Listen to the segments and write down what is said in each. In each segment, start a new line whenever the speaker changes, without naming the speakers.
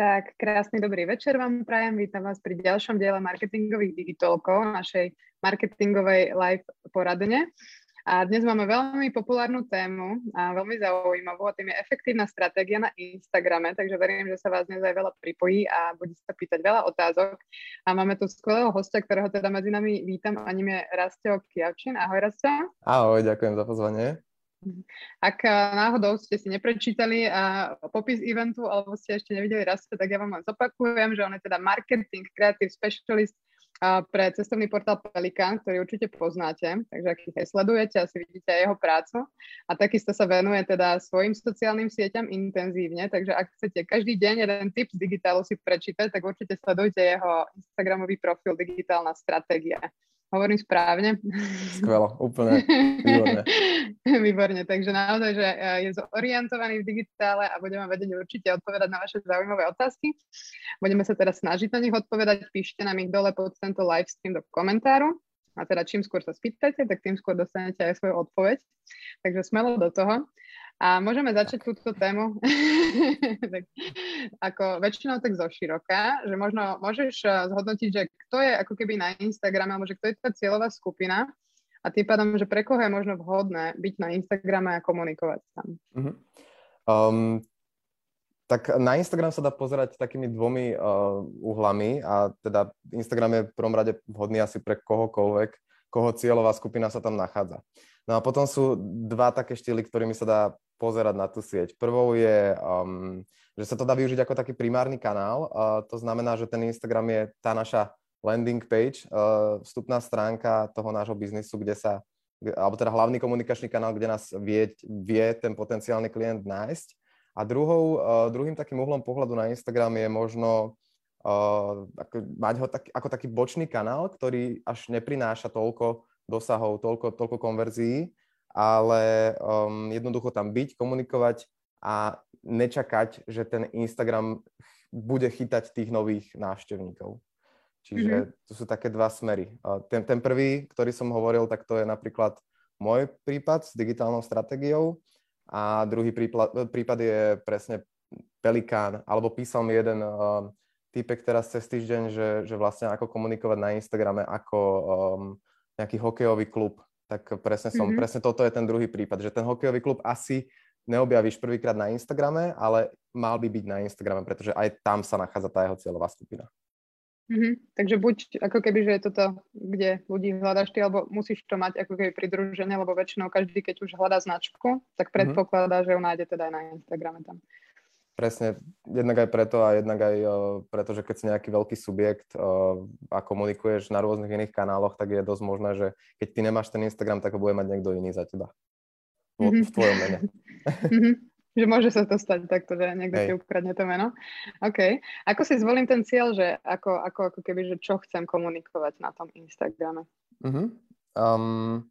Tak krásny dobrý večer vám prajem. Vítam vás pri ďalšom diele marketingových digitálkov, našej marketingovej live poradne. A dnes máme veľmi populárnu tému a veľmi zaujímavú a tým je efektívna stratégia na Instagrame, takže verím, že sa vás dnes aj veľa pripojí a bude sa pýtať veľa otázok. A máme tu skvelého hostia, ktorého teda medzi nami vítam a ním je Rastio Kiavčin. Ahoj Rastio.
Ahoj, ďakujem za pozvanie.
Ak eh, náhodou ste si neprečítali a eh, popis eventu alebo ste ešte nevideli raz, tak ja vám len zopakujem, že on je teda marketing, creative specialist eh, pre cestovný portál Pelikan, ktorý určite poznáte, takže ak ich sledujete, asi vidíte aj jeho prácu. A takisto sa venuje teda svojim sociálnym sieťam intenzívne, takže ak chcete každý deň jeden tip z digitálu si prečítať, tak určite sledujte jeho Instagramový profil Digitálna stratégia. Hovorím správne?
Skvelo, úplne výborne.
výborne, takže naozaj, že e, je zorientovaný v digitále a budeme vedieť určite odpovedať na vaše zaujímavé otázky. Budeme sa teraz snažiť na nich odpovedať, píšte nám ich dole pod tento live stream do komentáru. A teda čím skôr sa spýtate, tak tým skôr dostanete aj svoju odpoveď. Takže smelo do toho. A môžeme začať túto tému tak, ako väčšinou tak zo široka, že možno môžeš eh, zhodnotiť, že kto je ako keby na Instagrame, alebo že kto je tá cieľová skupina a tým pádom, že pre koho je možno vhodné byť na Instagrame a komunikovať tam. Uh-huh. Um,
tak na Instagram sa dá pozerať takými dvomi uh, uhlami a teda Instagram je v prvom rade vhodný asi pre kohokoľvek, koho cieľová skupina sa tam nachádza. No a potom sú dva také štýly, ktorými sa dá pozerať na tú sieť. Prvou je, um, že sa to dá využiť ako taký primárny kanál. Uh, to znamená, že ten Instagram je tá naša landing page, uh, vstupná stránka toho nášho biznisu, kde sa, alebo teda hlavný komunikačný kanál, kde nás vie, vie ten potenciálny klient nájsť. A druhou, uh, druhým takým uhlom pohľadu na Instagram je možno uh, ako, mať ho tak, ako taký bočný kanál, ktorý až neprináša toľko dosahov, toľko, toľko konverzií, ale um, jednoducho tam byť, komunikovať a nečakať, že ten Instagram bude chytať tých nových návštevníkov. Čiže mm-hmm. to sú také dva smery. Ten, ten prvý, ktorý som hovoril, tak to je napríklad môj prípad s digitálnou stratégiou a druhý prípad, prípad je presne Pelikán, alebo písal mi jeden uh, týpek teraz cez týždeň, že, že vlastne ako komunikovať na Instagrame ako um, nejaký hokejový klub tak presne som, mm-hmm. presne toto je ten druhý prípad, že ten hokejový klub asi neobjavíš prvýkrát na Instagrame, ale mal by byť na Instagrame, pretože aj tam sa nachádza tá jeho cieľová skupina.
Mm-hmm. Takže buď ako keby, že je toto, kde ľudí hľadaš ty, alebo musíš to mať ako keby pridružené, lebo väčšinou každý, keď už hľadá značku, tak mhm. predpokladá, mm-hmm. že ju nájde teda aj na Instagrame tam.
Presne, jednak aj preto a jednak aj uh, preto, že keď si nejaký veľký subjekt uh, a komunikuješ na rôznych iných kanáloch, tak je dosť možné, že keď ty nemáš ten Instagram, tak ho bude mať niekto iný za teba. V, mm-hmm. v tvojom mene.
mm-hmm. Že môže sa to stať takto, že niekto Hej. ti ukradne to meno. OK. Ako si zvolím ten cieľ, že ako, ako, ako keby, že čo chcem komunikovať na tom Instagrame? Mm-hmm. Um,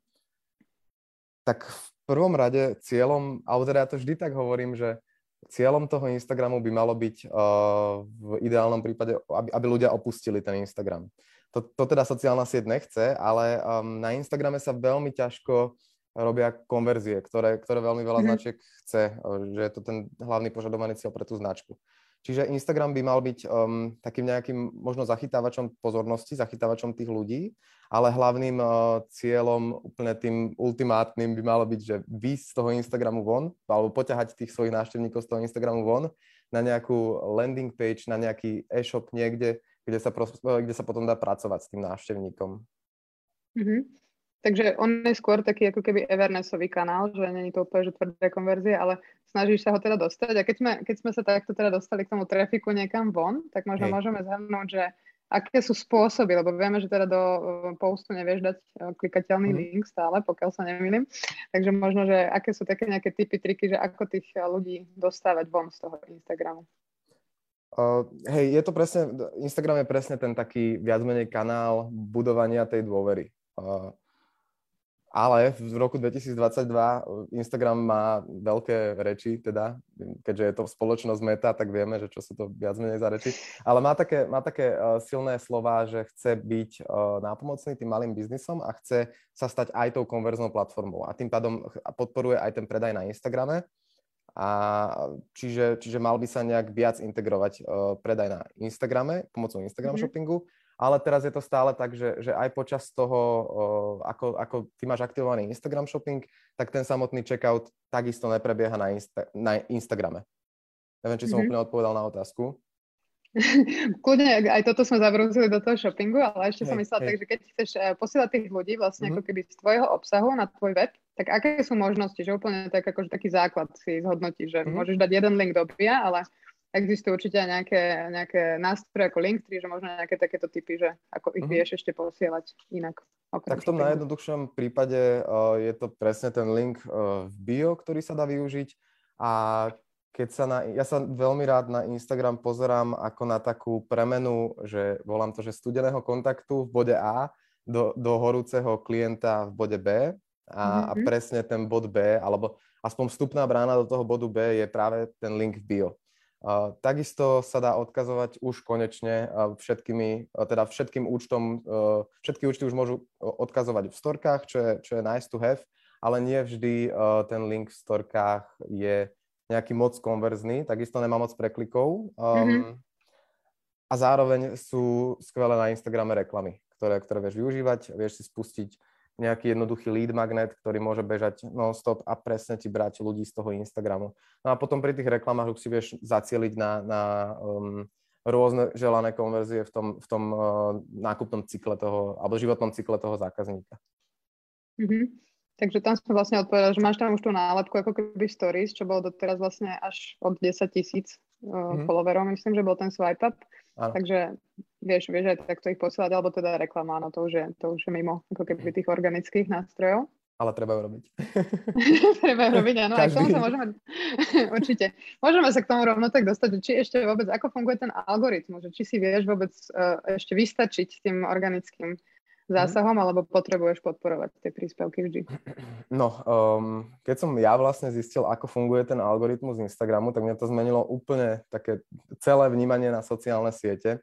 tak v prvom rade cieľom, alebo teda ja to vždy tak hovorím, že cieľom toho Instagramu by malo byť uh, v ideálnom prípade, aby, aby ľudia opustili ten Instagram. To, to teda sociálna sieť nechce, ale um, na Instagrame sa veľmi ťažko robia konverzie, ktoré, ktoré veľmi veľa mm-hmm. značiek chce, že je to ten hlavný požadovaný cieľ pre tú značku. Čiže Instagram by mal byť um, takým nejakým možno zachytávačom pozornosti, zachytávačom tých ľudí, ale hlavným uh, cieľom, úplne tým ultimátnym by malo byť, že vy z toho Instagramu von, alebo poťahať tých svojich návštevníkov z toho Instagramu von na nejakú landing page, na nejaký e-shop niekde, kde sa, pros- kde sa potom dá pracovať s tým návštevníkom.
Mm-hmm. Takže on je skôr taký ako keby Evernessový kanál, že není to úplne že tvrdé konverzie, ale snažíš sa ho teda dostať. A keď sme, keď sme sa takto teda dostali k tomu trafiku niekam von, tak možno Hej. môžeme zhrnúť, že aké sú spôsoby, lebo vieme, že teda do eh, postu nevieš dať eh, klikateľný mm. link stále, pokiaľ sa nemýlim. Takže možno, že aké sú také nejaké typy, triky, že ako tých eh, ľudí dostávať von z toho Instagramu.
Uh, hej, je to presne, Instagram je presne ten taký viac menej kanál budovania tej dôvery. Uh, ale v roku 2022 Instagram má veľké reči, teda, keďže je to spoločnosť meta, tak vieme, že čo sú to viac menej za reči. Ale má také, má také uh, silné slova, že chce byť uh, nápomocný tým malým biznisom a chce sa stať aj tou konverznou platformou. A tým pádom podporuje aj ten predaj na Instagrame. A čiže, čiže mal by sa nejak viac integrovať uh, predaj na Instagrame, pomocou Instagram mm-hmm. shoppingu, ale teraz je to stále tak, že, že aj počas toho, ako, ako ty máš aktivovaný Instagram shopping, tak ten samotný checkout takisto neprebieha na, Insta- na Instagrame. Neviem, či som mm-hmm. úplne odpovedal na otázku.
Kľudne, aj toto sme zavrúzili do toho shoppingu, ale ešte hej, som myslela tak, že keď chceš eh, posielať tých ľudí vlastne mm-hmm. ako keby z tvojho obsahu na tvoj web, tak aké sú možnosti, že úplne tak akože taký základ si zhodnotí, že mm-hmm. môžeš dať jeden link do BIA, ale existujú určite aj nejaké, nejaké nástroje ako Linktree, že možno nejaké takéto typy, že ako ich mm-hmm. vieš ešte posielať inak.
Tak v tom najjednoduchšom prípade uh, je to presne ten link uh, v bio, ktorý sa dá využiť a keď sa na, ja sa veľmi rád na Instagram pozerám ako na takú premenu, že volám to, že studeného kontaktu v bode A do, do horúceho klienta v bode B a, mm-hmm. a presne ten bod B, alebo aspoň vstupná brána do toho bodu B je práve ten link v bio. Takisto sa dá odkazovať už konečne všetkými, teda všetkým účtom, uh, všetky účty už môžu odkazovať v storkách, čo je, čo je nice to have, ale nie vždy uh, ten link v storkách je nejaký moc konverzný, takisto nemá moc preklikov. Um, mm-hmm. A zároveň sú skvelé na Instagrame reklamy, ktoré, ktoré vieš využívať, vieš si spustiť nejaký jednoduchý lead magnet, ktorý môže bežať non-stop a presne ti brať ľudí z toho Instagramu. No a potom pri tých reklamách už si vieš zacieliť na, na um, rôzne želané konverzie v tom, v tom uh, nákupnom cykle toho, alebo životnom cykle toho zákazníka.
Mm-hmm. Takže tam sme vlastne odpovedali, že máš tam už tú nálepku ako keby stories, čo bolo doteraz vlastne až od 10 tisíc uh, mm-hmm. followerov, myslím, že bol ten swipe up. Áno. Takže vieš, vieš aj takto ich posielať, alebo teda reklama, no to už je, to už je mimo ako keby tých organických nástrojov.
Ale treba ju robiť.
treba ju robiť, áno. Aj k tomu sa môžeme, určite. Môžeme sa k tomu rovno tak dostať, či ešte vôbec, ako funguje ten algoritmus, či si vieš vôbec uh, ešte vystačiť s tým organickým zásahom, mm. alebo potrebuješ podporovať tie príspevky vždy?
No, um, keď som ja vlastne zistil, ako funguje ten algoritmus Instagramu, tak mňa to zmenilo úplne také celé vnímanie na sociálne siete,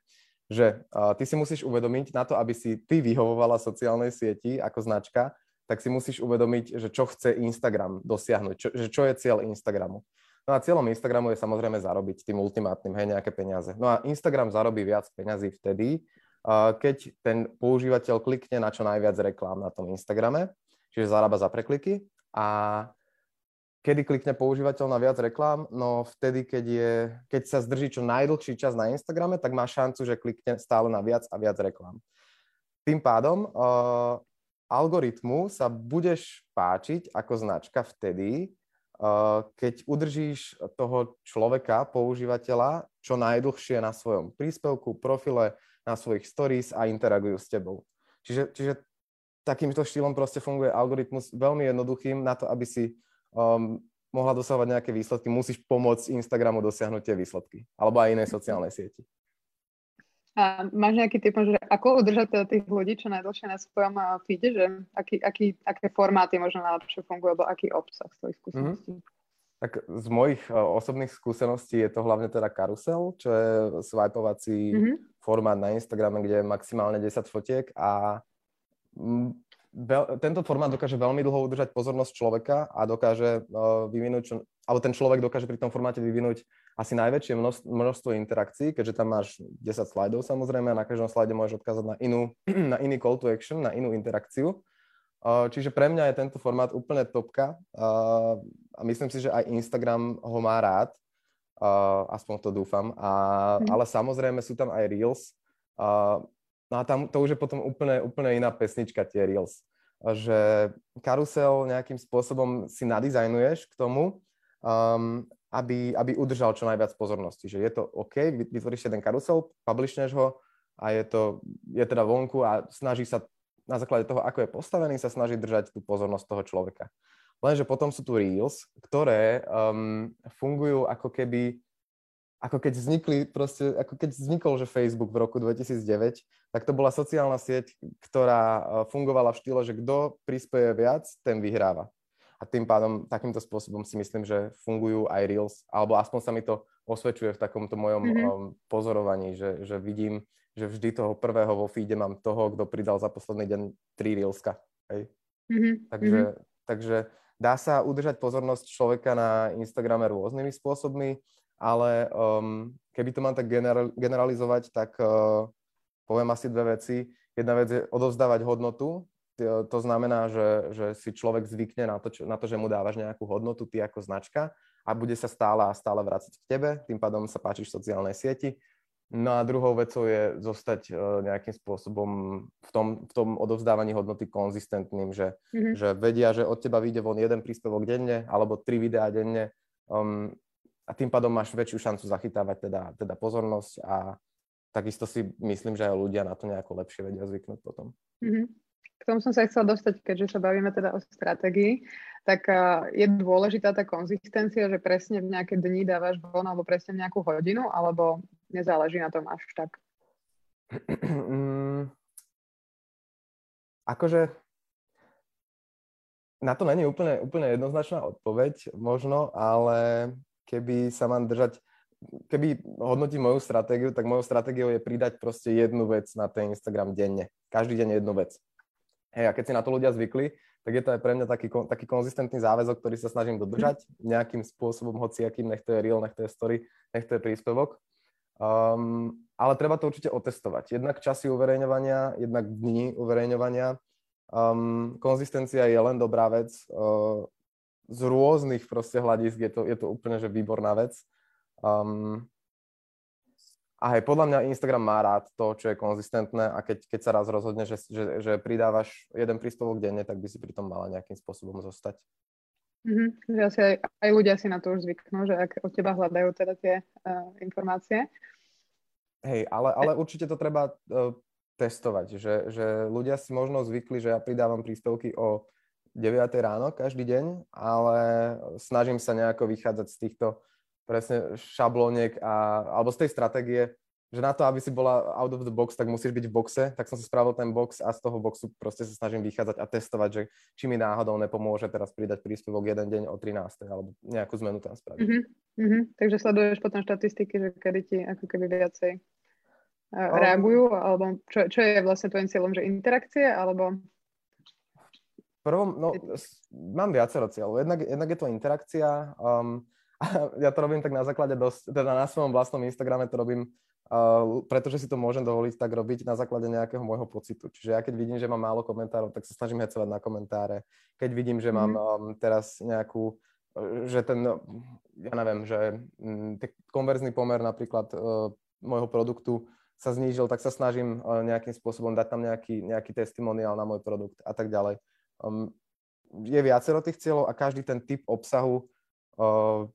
že uh, ty si musíš uvedomiť na to, aby si ty vyhovovala sociálnej sieti ako značka, tak si musíš uvedomiť, že čo chce Instagram dosiahnuť, čo, že čo je cieľ Instagramu. No a cieľom Instagramu je samozrejme zarobiť tým ultimátnym, hej, nejaké peniaze. No a Instagram zarobí viac peniazy vtedy, keď ten používateľ klikne na čo najviac reklám na tom Instagrame, čiže zarába za prekliky a kedy klikne používateľ na viac reklám? No vtedy, keď, je, keď sa zdrží čo najdlhší čas na Instagrame, tak má šancu, že klikne stále na viac a viac reklám. Tým pádom uh, algoritmu sa budeš páčiť ako značka vtedy, uh, keď udržíš toho človeka, používateľa, čo najdlhšie na svojom príspevku, profile, na svojich stories a interagujú s tebou. Čiže, čiže takýmto štýlom proste funguje algoritmus veľmi jednoduchým na to, aby si um, mohla dosahovať nejaké výsledky, musíš pomôcť Instagramu dosiahnuť tie výsledky. Alebo aj inej sociálnej sieti.
A máš nejaký typ, že ako udržať teda tých ľudí čo najdlhšie na svojom feede, že aký, aký, aké formáty možno najlepšie fungujú, alebo aký obsah z tvojich skúseností? Mm-hmm.
Tak z mojich uh, osobných skúseností je to hlavne teda karusel, čo je swipeovací mm-hmm formát na Instagrame, kde je maximálne 10 fotiek a tento formát dokáže veľmi dlho udržať pozornosť človeka a dokáže uh, vyvinúť, alebo ten človek dokáže pri tom formáte vyvinúť asi najväčšie množstvo, interakcií, keďže tam máš 10 slajdov samozrejme a na každom slajde môžeš odkázať na, inú, na iný call to action, na inú interakciu. Uh, čiže pre mňa je tento formát úplne topka uh, a myslím si, že aj Instagram ho má rád Uh, aspoň to dúfam. A, mm. Ale samozrejme sú tam aj Reels. Uh, no a tam to už je potom úplne, úplne iná pesnička, tie Reels. Že karusel nejakým spôsobom si nadizajnuješ k tomu, um, aby, aby udržal čo najviac pozornosti. Že je to OK, vytvoríš ten karusel, publishneš ho a je to, je teda vonku a snaží sa na základe toho, ako je postavený, sa snaží držať tú pozornosť toho človeka. Lenže potom sú tu Reels, ktoré um, fungujú ako keby, ako keď vznikli proste, ako keď vznikol, že Facebook v roku 2009, tak to bola sociálna sieť, ktorá uh, fungovala v štýle, že kto prispieje viac, ten vyhráva. A tým pádom takýmto spôsobom si myslím, že fungujú aj Reels, alebo aspoň sa mi to osvedčuje v takomto mojom mm-hmm. um, pozorovaní, že, že vidím, že vždy toho prvého vo feede mám toho, kto pridal za posledný deň tri Reelska. Hej? Mm-hmm. Takže, takže dá sa udržať pozornosť človeka na Instagrame rôznymi spôsobmi, ale um, keby to mám tak general, generalizovať, tak uh, poviem asi dve veci. Jedna vec je odovzdávať hodnotu, to znamená, že, že si človek zvykne na to, čo, na to, že mu dávaš nejakú hodnotu, ty ako značka a bude sa stále a stále vrácať k tebe, tým pádom sa páčiš v sociálnej sieti. No a druhou vecou je zostať uh, nejakým spôsobom v tom, v tom odovzdávaní hodnoty konzistentným, že, mm-hmm. že vedia, že od teba vyjde von jeden príspevok denne alebo tri videá denne um, a tým pádom máš väčšiu šancu zachytávať teda, teda pozornosť a takisto si myslím, že aj ľudia na to nejako lepšie vedia zvyknúť potom.
Mm-hmm. K tomu som sa chcela dostať, keďže sa bavíme teda o stratégii, tak je dôležitá tá konzistencia, že presne v nejaké dni dávaš von alebo presne v nejakú hodinu, alebo nezáleží na tom až tak?
Mm, akože na to není úplne, úplne jednoznačná odpoveď možno, ale keby sa mám držať keby hodnotím moju stratégiu, tak mojou stratégiou je pridať proste jednu vec na ten Instagram denne. Každý deň jednu vec. Hej, a keď si na to ľudia zvykli, tak je to aj pre mňa taký, taký konzistentný záväzok, ktorý sa snažím dodržať nejakým spôsobom, hociakým, nech to je reel, nech to je story, nech to je príspevok. Um, ale treba to určite otestovať. Jednak časy uverejňovania, jednak dní uverejňovania. Um, konzistencia je len dobrá vec. Uh, z rôznych proste hľadisk je to, je to úplne že výborná vec. Um, a hej, podľa mňa Instagram má rád to, čo je konzistentné a keď, keď sa raz rozhodne, že, že, že pridávaš jeden príspevok denne, tak by si pri tom mala nejakým spôsobom zostať.
Mm-hmm. Že asi aj, aj ľudia si na to už zvyknú, že ak od teba hľadajú teda tie uh, informácie.
Hej, ale, ale určite to treba uh, testovať, že, že ľudia si možno zvykli, že ja pridávam príspevky o 9 ráno každý deň, ale snažím sa nejako vychádzať z týchto presne šablóniek a, alebo z tej stratégie, že na to, aby si bola out of the box, tak musíš byť v boxe, tak som si spravil ten box a z toho boxu proste sa snažím vychádzať a testovať, že či mi náhodou nepomôže teraz pridať príspevok jeden deň o 13. alebo nejakú zmenu tam spraviť. Uh-huh,
uh-huh. Takže sleduješ potom štatistiky, že kedy ti ako keby viacej uh, reagujú, alebo čo, čo je vlastne tvojim cieľom, že interakcie, alebo
prvom, no, mám viacero cieľov. Jednak, jednak je to interakcia, um, a ja to robím tak na základe dosť, teda na svojom vlastnom Instagrame to robím, uh, pretože si to môžem dovoliť tak robiť na základe nejakého môjho pocitu. Čiže ja keď vidím, že mám málo komentárov, tak sa snažím hecovať na komentáre. Keď vidím, že mám um, teraz nejakú, že ten, ja neviem, že um, konverzný pomer napríklad uh, môjho produktu sa znížil, tak sa snažím uh, nejakým spôsobom dať tam nejaký, nejaký testimoniál na môj produkt a tak ďalej. Um, je viacero tých cieľov a každý ten typ obsahu uh,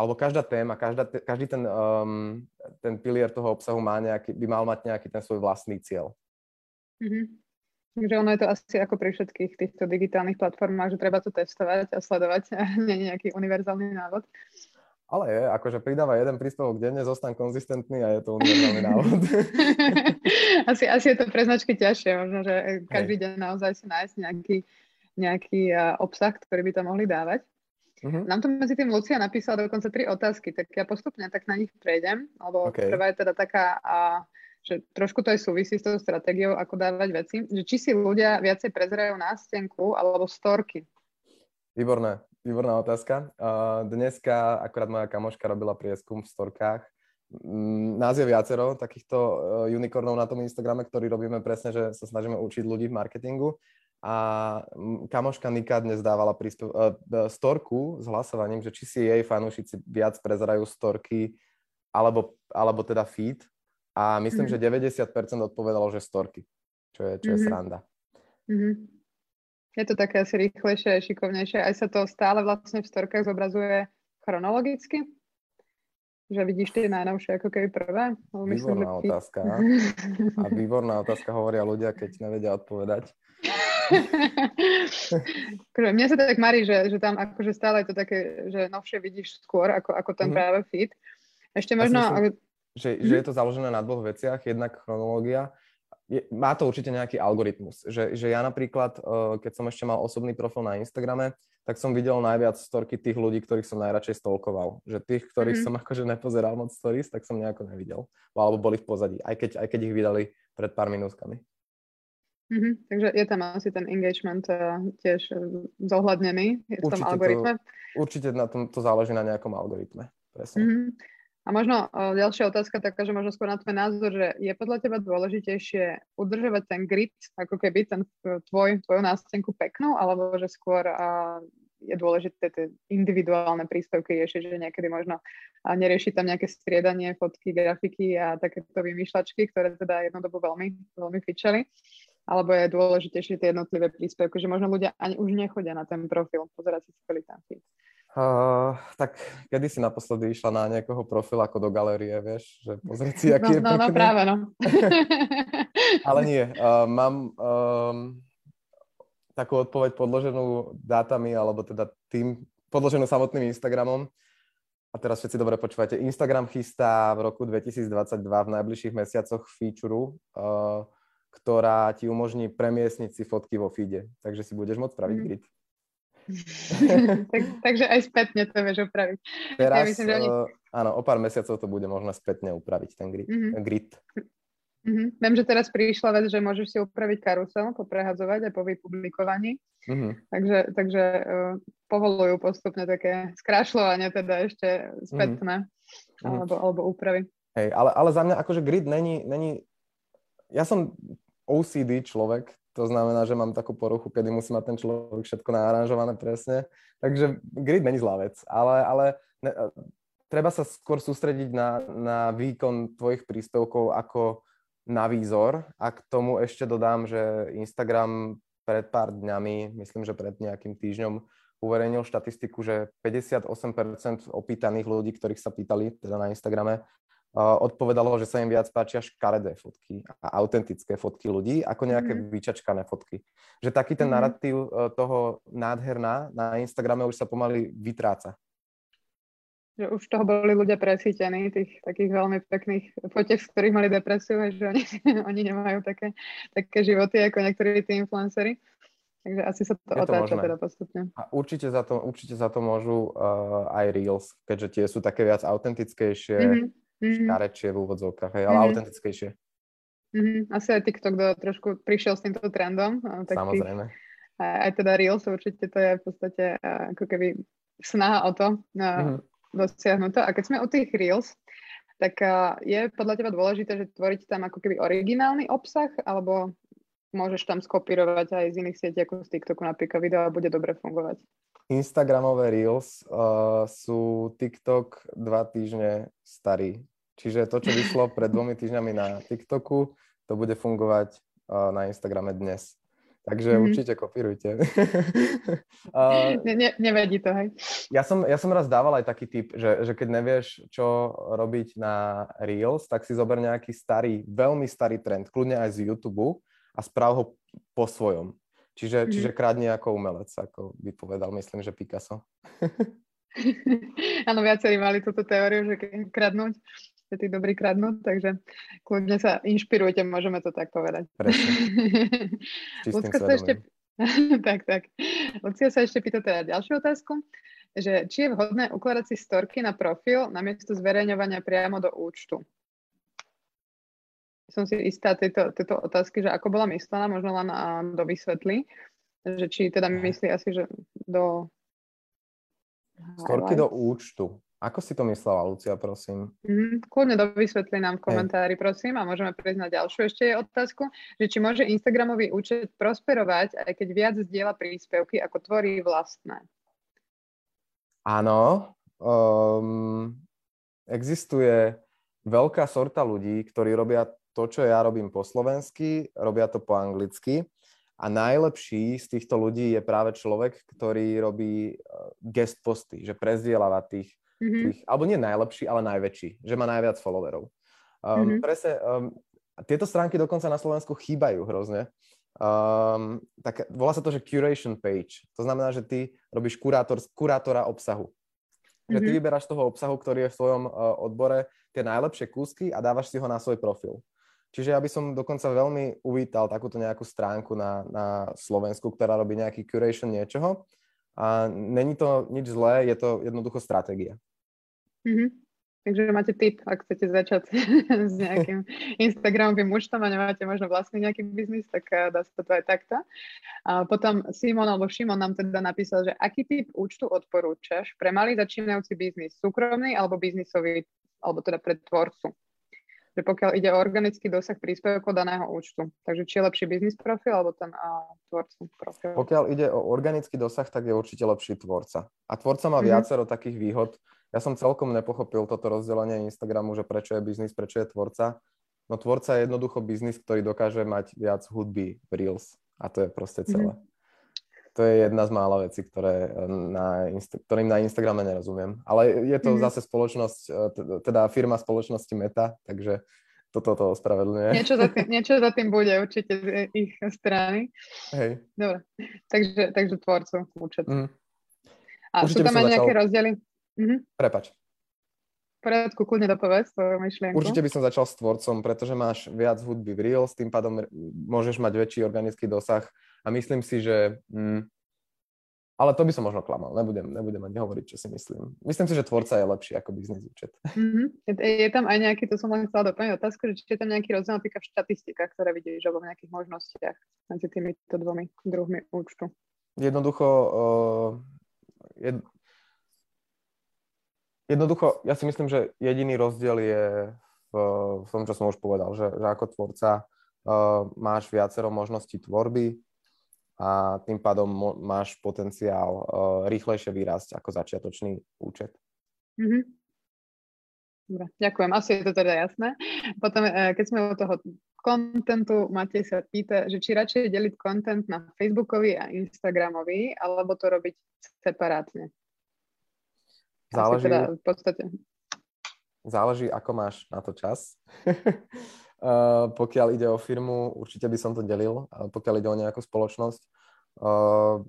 alebo každá téma, každá, každý ten, um, ten pilier toho obsahu má nejaký, by mal mať nejaký ten svoj vlastný cieľ.
Mm-hmm. Takže ono je to asi ako pri všetkých týchto digitálnych platformách, že treba to testovať a sledovať a nie je nejaký univerzálny návod.
Ale je, akože pridáva jeden príspevok denne, zostan konzistentný a je to univerzálny návod.
asi, asi je to pre značky ťažšie, možno, že každý Hej. deň naozaj si nájsť nejaký, nejaký uh, obsah, ktorý by to mohli dávať. Uh-huh. Nám to medzi tým Lucia napísala dokonca tri otázky, tak ja postupne tak na nich prejdem, lebo okay. prvá je teda taká, a, že trošku to aj súvisí s tou stratégiou, ako dávať veci, že či si ľudia viacej prezerajú nástenku alebo storky.
Výborné, výborná otázka. Dneska akorát moja kamoška robila prieskum v storkách. Mm, nás je viacero takýchto uh, unicornov na tom Instagrame, ktorý robíme presne, že sa snažíme učiť ľudí v marketingu a kamoška Nika dnes dávala prístup, uh, storku s hlasovaním, že či si jej fanúšici viac prezerajú storky alebo, alebo teda feed a myslím, mm-hmm. že 90% odpovedalo, že storky, čo je, čo je mm-hmm. sranda.
Mm-hmm. Je to také asi rýchlejšie a šikovnejšie. Aj sa to stále vlastne v storkách zobrazuje chronologicky? Že vidíš tie najnovšie ako keby prvé?
Myslím, výborná že... otázka. A výborná otázka hovoria ľudia, keď nevedia odpovedať.
mne sa tak marí, že, že tam akože stále je to také, že novšie vidíš skôr ako, ako ten mm-hmm. práve feed. Ešte možno... Ja
myslím, že, že je to založené na dvoch veciach. Jednak chronológia. Je, má to určite nejaký algoritmus. Že, že ja napríklad, uh, keď som ešte mal osobný profil na Instagrame, tak som videl najviac storky tých ľudí, ktorých som najradšej stolkoval. Že tých, ktorých mm-hmm. som akože nepozeral moc stories, tak som nejako nevidel. Alebo boli v pozadí, aj keď, aj keď ich vydali pred pár minútkami.
Mm-hmm. Takže je tam asi ten engagement uh, tiež uh, zohľadnený v tom algoritme. To,
určite na tom to záleží na nejakom algoritme. Presne. Mm-hmm.
A možno uh, ďalšia otázka taká, že možno skôr na tvoj názor, že je podľa teba dôležitejšie udržovať ten grid, ako keby ten tvoj, tvoju nástenku peknú, alebo že skôr uh, je dôležité tie individuálne príspevky riešiť, že niekedy možno neriešiť tam nejaké striedanie, fotky, grafiky a takéto vymýšľačky, ktoré teda jednu dobu veľmi, veľmi fičali alebo je dôležitejšie tie jednotlivé príspevky, že možno ľudia ani už nechodia na ten profil, pozerať si celý ten feed.
Uh, tak kedy si naposledy išla na nejakého profil ako do galérie, vieš, že pozrieť si, aký
no,
je
no, no, práve, no.
Ale nie, uh, mám um, takú odpoveď podloženú dátami, alebo teda tým, podloženú samotným Instagramom. A teraz všetci dobre počúvate. Instagram chystá v roku 2022 v najbližších mesiacoch feature, uh, ktorá ti umožní premiesniť si fotky vo feede. Takže si budeš môcť spraviť mm. grid.
tak, takže aj spätne to vieš upraviť.
Teraz, ja myslím, že oni... uh, áno, o pár mesiacov to bude možno spätne upraviť, ten grid. Mm-hmm. grid.
Mm-hmm. Viem, že teraz prišla vec, že môžeš si upraviť karusel, poprehadzovať a po vypublikovaní. Mm-hmm. Takže, takže uh, povolujú postupne také skrášľovanie, teda ešte spätné, mm-hmm. alebo, alebo úpravy.
Hej, ale, ale za mňa akože grid není, není ja som OCD človek, to znamená, že mám takú poruchu, kedy musí mať ten človek všetko naaranžované presne. Takže grid není zlá vec, ale, ale ne, treba sa skôr sústrediť na, na výkon tvojich príspevkov ako na výzor. A k tomu ešte dodám, že Instagram pred pár dňami, myslím, že pred nejakým týždňom, uverejnil štatistiku, že 58% opýtaných ľudí, ktorých sa pýtali teda na Instagrame, odpovedalo, že sa im viac páčia škaredé fotky a autentické fotky ľudí, ako nejaké mm. vyčačkané fotky. Že taký ten mm. narratív e, toho nádherná na Instagrame už sa pomaly vytráca.
Že už toho boli ľudia presítení, tých takých veľmi pekných fotiek, z ktorých mali depresiu, že oni, oni nemajú také, také životy ako niektorí tí influencery. Takže asi sa to, to otáča možné. teda postupne.
A určite za to, určite za to môžu uh, aj Reels, keďže tie sú také viac autentickejšie, mm-hmm mm-hmm. v úvodzovkách, hej, ale mm-hmm. autentickejšie.
Mm-hmm. Asi aj TikTok do, trošku prišiel s týmto trendom.
Tak Samozrejme.
Tých, aj teda Reels, určite to je v podstate ako keby snaha o to mm-hmm. dosiahnuť to. A keď sme u tých Reels, tak je podľa teba dôležité, že tvoriť tam ako keby originálny obsah, alebo môžeš tam skopírovať aj z iných sietí ako z TikToku napríklad video a bude dobre fungovať?
Instagramové Reels uh, sú TikTok dva týždne starý. Čiže to, čo vyšlo pred dvomi týždňami na TikToku, to bude fungovať uh, na Instagrame dnes. Takže mm-hmm. určite kopírujte.
uh, ne, ne, nevedí to, hej?
Ja som, ja som raz dával aj taký tip, že, že keď nevieš, čo robiť na Reels, tak si zober nejaký starý, veľmi starý trend, kľudne aj z YouTube a správ ho po svojom. Čiže, mm. čiže krádne ako umelec, ako by povedal, myslím, že Picasso.
Áno, viacerí mali túto teóriu, že kradnúť, že tí dobrí kradnúť, takže kľudne sa inšpirujte, môžeme to tak povedať. Ľudská sa ešte... tak, tak. Lucia sa ešte pýta teda ďalšiu otázku, že či je vhodné ukladať si storky na profil namiesto zverejňovania priamo do účtu som si istá tejto, tejto otázky, že ako bola myslená, možno len do vysvetli, že či teda myslí asi, že do...
Storky do účtu. Ako si to myslela, Lucia, prosím?
Mm, kľudne do vysvetli nám v komentári, prosím, a môžeme prejsť na ďalšiu ešte otázku, že či môže Instagramový účet prosperovať, aj keď viac zdieľa príspevky, ako tvorí vlastné.
Áno. Um, existuje veľká sorta ľudí, ktorí robia to, čo ja robím po slovensky, robia to po anglicky. A najlepší z týchto ľudí je práve človek, ktorý robí eh, guest posty, že prezdieľava tých, mm-hmm. tých, alebo nie najlepší, ale najväčší, že má najviac followerov. Um, mm-hmm. Presne, um, tieto stránky dokonca na Slovensku chýbajú hrozne. Um, tak volá sa to, že curation page. To znamená, že ty robíš kurátor, kurátora obsahu. Že ty mm-hmm. vyberáš toho obsahu, ktorý je v svojom uh, odbore, tie najlepšie kúsky a dávaš si ho na svoj profil. Čiže ja by som dokonca veľmi uvítal takúto nejakú stránku na, na Slovensku, ktorá robí nejaký curation niečoho. A není to nič zlé, je to jednoducho stratégia.
Mm-hmm. Takže máte tip, ak chcete začať s nejakým Instagramovým účtom a nemáte možno vlastný nejaký biznis, tak eh, dá sa to aj takto. A potom Simon alebo Šimon nám teda napísal, že aký typ účtu odporúčaš pre malý začínajúci biznis, súkromný alebo biznisový, alebo teda pre tvorcu? Že pokiaľ ide o organický dosah príspevkov daného účtu. Takže či je lepší biznis profil alebo ten a, tvorcu profil?
Pokiaľ ide o organický dosah, tak je určite lepší tvorca. A tvorca má mm-hmm. viacero takých výhod, ja som celkom nepochopil toto rozdelenie Instagramu, že prečo je biznis, prečo je tvorca. No tvorca je jednoducho biznis, ktorý dokáže mať viac hudby v Reels. A to je proste celé. Mm-hmm. To je jedna z mála vecí, ktoré eh, na ktorým na Instagrame nerozumiem. Ale je to mm-hmm. zase spoločnosť, eh, teda firma spoločnosti Meta, takže toto to ospravedlňuje.
Niečo za, tým, niečo za tým bude určite z ich strany.
Hej.
Dobre, takže, takže tvorcu účet. Mm. A určite sú tam aj začal... nejaké rozdiely?
Mm-hmm. Prepač.
V poriadku, kľudne dopovedz svoju myšlienku.
Určite by som začal s tvorcom, pretože máš viac hudby v Reels, tým pádom môžeš mať väčší organický dosah a myslím si, že... Mm, ale to by som možno klamal, nebudem, nebudem ani hovoriť, čo si myslím. Myslím si, že tvorca je lepší ako biznis účet.
Mm-hmm. Je, tam aj nejaký, to som len chcela doplniť otázku, že či je tam nejaký rozdiel napríklad v štatistikách, ktoré vidíš, alebo v nejakých možnostiach medzi týmito dvomi druhmi účtu.
Jednoducho, uh, je, Jednoducho, ja si myslím, že jediný rozdiel je v, v tom, čo som už povedal, že, že ako tvorca uh, máš viacero možností tvorby a tým pádom máš potenciál uh, rýchlejšie vyrásť ako začiatočný účet.
Mm-hmm. Dobre, ďakujem. Asi je to teda jasné. Potom, uh, keď sme u toho kontentu, Matej sa pýta, že či radšej deliť kontent na Facebookový a Instagramový, alebo to robiť separátne.
Záleží,
teda v podstate.
záleží, ako máš na to čas. uh, pokiaľ ide o firmu, určite by som to delil. Pokiaľ ide o nejakú spoločnosť, uh,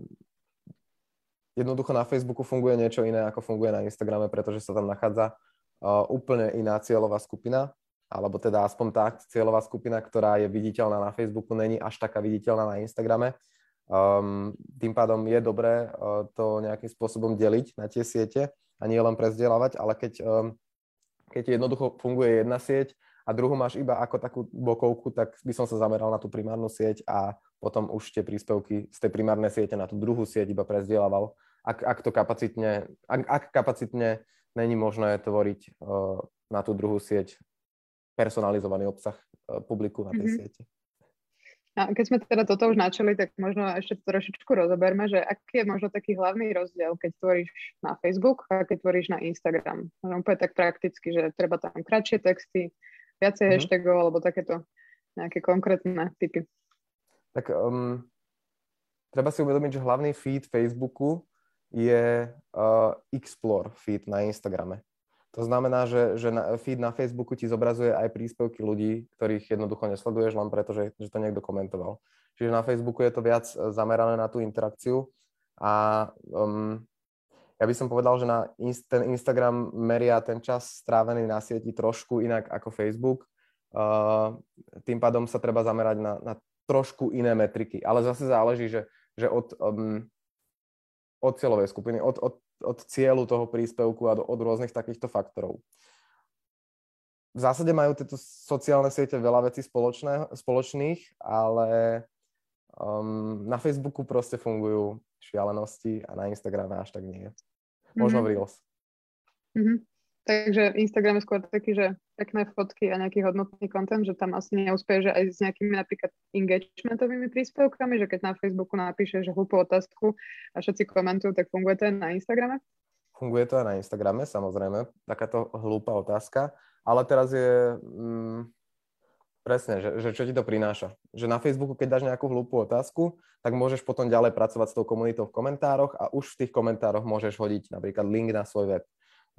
jednoducho na Facebooku funguje niečo iné, ako funguje na Instagrame, pretože sa tam nachádza uh, úplne iná cieľová skupina, alebo teda aspoň tá cieľová skupina, ktorá je viditeľná na Facebooku, není až taká viditeľná na Instagrame. Um, tým pádom je dobré uh, to nejakým spôsobom deliť na tie siete a nie len prezdielavať, ale keď, um, keď jednoducho funguje jedna sieť a druhú máš iba ako takú bokovku, tak by som sa zameral na tú primárnu sieť a potom už tie príspevky z tej primárnej siete na tú druhú sieť iba prezdielaval. Ak, ak to kapacitne, ak, ak kapacitne není možné tvoriť uh, na tú druhú sieť personalizovaný obsah uh, publiku na tej mm-hmm. sieti.
A keď sme teda toto už načali, tak možno ešte trošičku rozoberme, že aký je možno taký hlavný rozdiel, keď tvoríš na Facebook a keď tvoríš na Instagram. Možno úplne tak prakticky, že treba tam kratšie texty, viacej mm-hmm. hashtagov alebo takéto nejaké konkrétne typy.
Tak um, treba si uvedomiť, že hlavný feed Facebooku je uh, Explore feed na Instagrame. To znamená, že, že na, feed na Facebooku ti zobrazuje aj príspevky ľudí, ktorých jednoducho nesleduješ len preto, že, že to niekto komentoval. Čiže na Facebooku je to viac e, zamerané na tú interakciu a um, ja by som povedal, že na ten Instagram meria ten čas strávený na sieti trošku inak ako Facebook. Uh, tým pádom sa treba zamerať na, na trošku iné metriky. Ale zase záleží, že, že od, um, od cieľovej skupiny, od, od od cieľu toho príspevku a do, od rôznych takýchto faktorov. V zásade majú tieto sociálne siete veľa vecí spoločné, spoločných, ale um, na Facebooku proste fungujú šialenosti a na Instagrame až tak nie. Možno mm-hmm. v Reels.
Mm-hmm. Takže Instagram je skôr taký, že pekné fotky a nejaký hodnotný content, že tam asi neúspeje, že aj s nejakými napríklad engagementovými príspevkami, že keď na Facebooku napíše, že hlúpu otázku a všetci komentujú, tak funguje to aj na Instagrame?
Funguje to aj na Instagrame, samozrejme, takáto hlúpa otázka, ale teraz je mm, presne, že, že čo ti to prináša. Že na Facebooku, keď dáš nejakú hlúpu otázku, tak môžeš potom ďalej pracovať s tou komunitou v komentároch a už v tých komentároch môžeš hodiť napríklad link na svoj web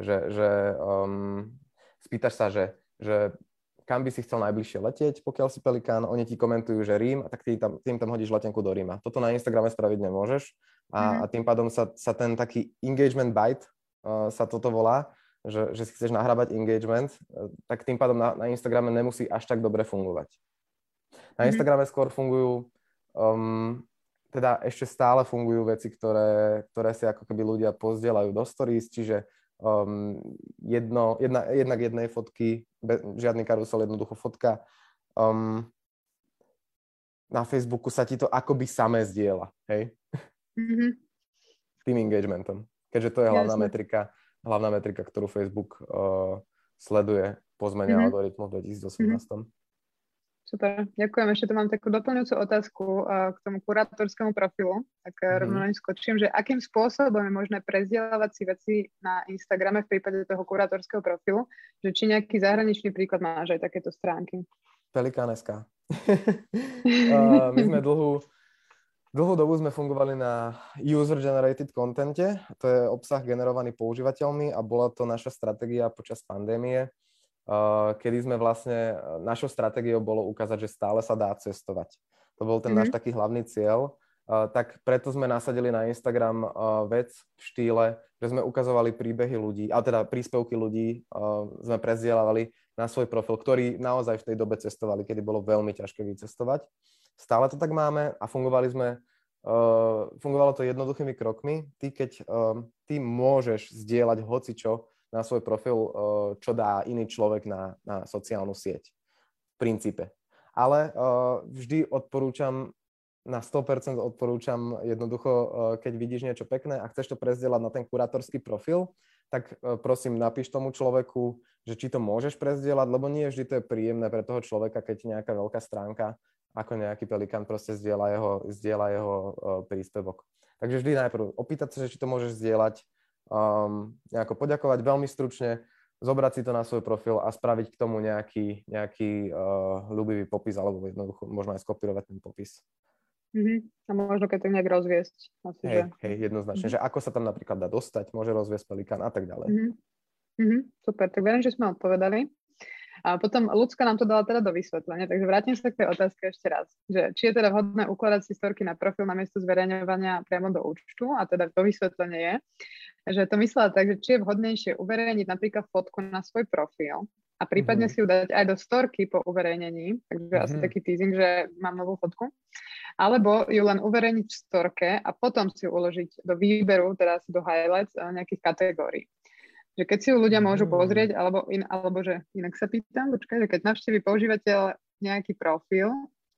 že, že um, spýtaš sa, že, že kam by si chcel najbližšie letieť, pokiaľ si Pelikán, oni ti komentujú, že Rím, a tak ty tam, tým tam hodíš letenku do Ríma. Toto na Instagrame spraviť nemôžeš a, mm-hmm. a tým pádom sa, sa ten taký engagement bite uh, sa toto volá, že, že si chceš nahrábať engagement, uh, tak tým pádom na, na Instagrame nemusí až tak dobre fungovať. Na mm-hmm. Instagrame skôr fungujú, um, teda ešte stále fungujú veci, ktoré, ktoré si ako keby ľudia pozdielajú do stories, čiže um, jedno, jedna, jednak jednej fotky, be, žiadny karusel, jednoducho fotka. Um, na Facebooku sa ti to akoby samé zdieľa, hej? Mm-hmm. Tým engagementom. Keďže to je hlavná Jasne. metrika, hlavná metrika, ktorú Facebook uh, sleduje po zmene mm-hmm. algoritmu v 2018. Mm-hmm.
Super, ďakujem. Ešte tu mám takú doplňujúcu otázku uh, k tomu kurátorskému profilu. Tak mm-hmm. rovno skočím, že akým spôsobom je možné prezdielavať si veci na Instagrame v prípade toho kurátorského profilu, že či nejaký zahraničný príklad máš aj takéto stránky?
Pelikáneska. uh, my sme dlhú, dlhú dobu sme fungovali na user-generated contente, to je obsah generovaný používateľmi a bola to naša stratégia počas pandémie, uh, kedy sme vlastne, našou stratégiou bolo ukázať, že stále sa dá cestovať. To bol ten mm-hmm. náš mhm. taký hlavný cieľ. Uh, tak preto sme nasadili na Instagram vec v štýle, že sme ukazovali príbehy ľudí, ale teda príspevky ľudí sme prezdielavali na svoj profil, ktorí naozaj v tej dobe cestovali, kedy bolo veľmi ťažké vycestovať. Stále to tak máme a fungovali sme, uh, fungovalo to jednoduchými krokmi. Ty, keď uh, ty môžeš zdieľať hocičo na svoj profil, uh, čo dá iný človek na, na sociálnu sieť. V princípe. Ale uh, vždy odporúčam, na 100% odporúčam jednoducho, keď vidíš niečo pekné a chceš to prezdieľať na ten kurátorský profil, tak prosím napíš tomu človeku, že či to môžeš prezdieľať, lebo nie vždy to je príjemné pre toho človeka, keď nejaká veľká stránka ako nejaký pelikán proste zdieľa jeho, zdieľa jeho uh, príspevok. Takže vždy najprv opýtať sa, že či to môžeš zdieľať, um, nejako poďakovať veľmi stručne, zobrať si to na svoj profil a spraviť k tomu nejaký, nejaký uh, ľubivý popis alebo jednoducho možno aj skopírovať ten popis.
Mm-hmm. A možno keď to nejak rozviesť.
Asi, hej, že... hej, jednoznačne, mm-hmm. že ako sa tam napríklad dá dostať, môže rozviesť pelikán a tak ďalej.
Mm-hmm. Mm-hmm. Super, tak verím, že sme odpovedali. A potom ľudská nám to dala teda do vysvetlenia, takže vrátim sa k tej otázke ešte raz. Že či je teda vhodné ukladať si storky na profil na miesto zverejňovania priamo do účtu a teda to vysvetlenie je, že to myslela tak, že či je vhodnejšie uverejniť napríklad fotku na svoj profil a prípadne mm-hmm. si ju dať aj do storky po uverejnení, takže mm-hmm. asi taký teasing, že mám novú fotku, alebo ju len uverejniť v storke a potom si ju uložiť do výberu, teda do highlights eh, nejakých kategórií. Že keď si ju ľudia môžu mm. pozrieť, alebo, in, alebo že inak sa pýtam, počkaj, že keď navštívi používateľ nejaký profil,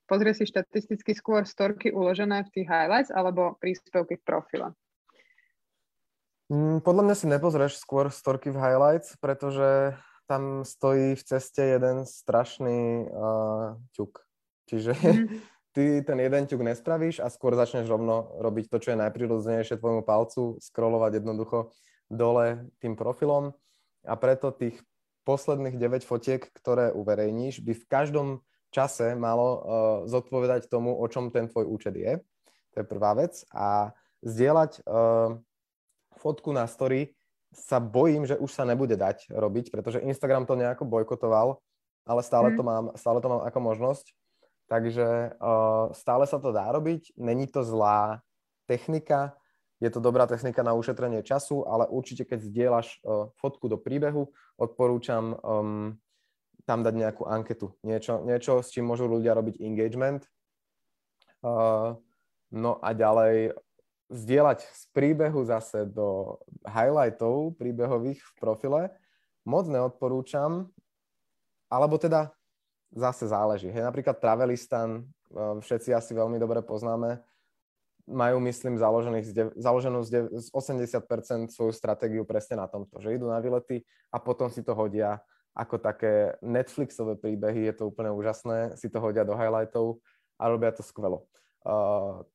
pozrie si štatisticky skôr storky uložené v tých highlights alebo príspevky v profile.
Mm, podľa mňa si nepozrieš skôr storky v highlights, pretože tam stojí v ceste jeden strašný uh, ťuk. Čiže mm. ty ten jeden ťuk nespravíš a skôr začneš rovno robiť to, čo je najprirodzenejšie tvojmu palcu, scrollovať jednoducho dole tým profilom a preto tých posledných 9 fotiek, ktoré uverejníš, by v každom čase malo uh, zodpovedať tomu, o čom ten tvoj účet je. To je prvá vec. A zdieľať uh, fotku na story sa bojím, že už sa nebude dať robiť, pretože Instagram to nejako bojkotoval, ale stále, mm. to, mám, stále to mám ako možnosť. Takže uh, stále sa to dá robiť. Není to zlá technika, je to dobrá technika na ušetrenie času, ale určite keď zdieľaš uh, fotku do príbehu, odporúčam um, tam dať nejakú anketu. Niečo, niečo, s čím môžu ľudia robiť engagement. Uh, no a ďalej zdieľať z príbehu zase do highlightov príbehových v profile moc neodporúčam, alebo teda zase záleží. Hej, napríklad Travelistan, všetci asi veľmi dobre poznáme, majú, myslím, založených, založenú z 80% svoju stratégiu presne na tomto, že idú na výlety a potom si to hodia ako také Netflixové príbehy, je to úplne úžasné, si to hodia do highlightov a robia to skvelo. Uh,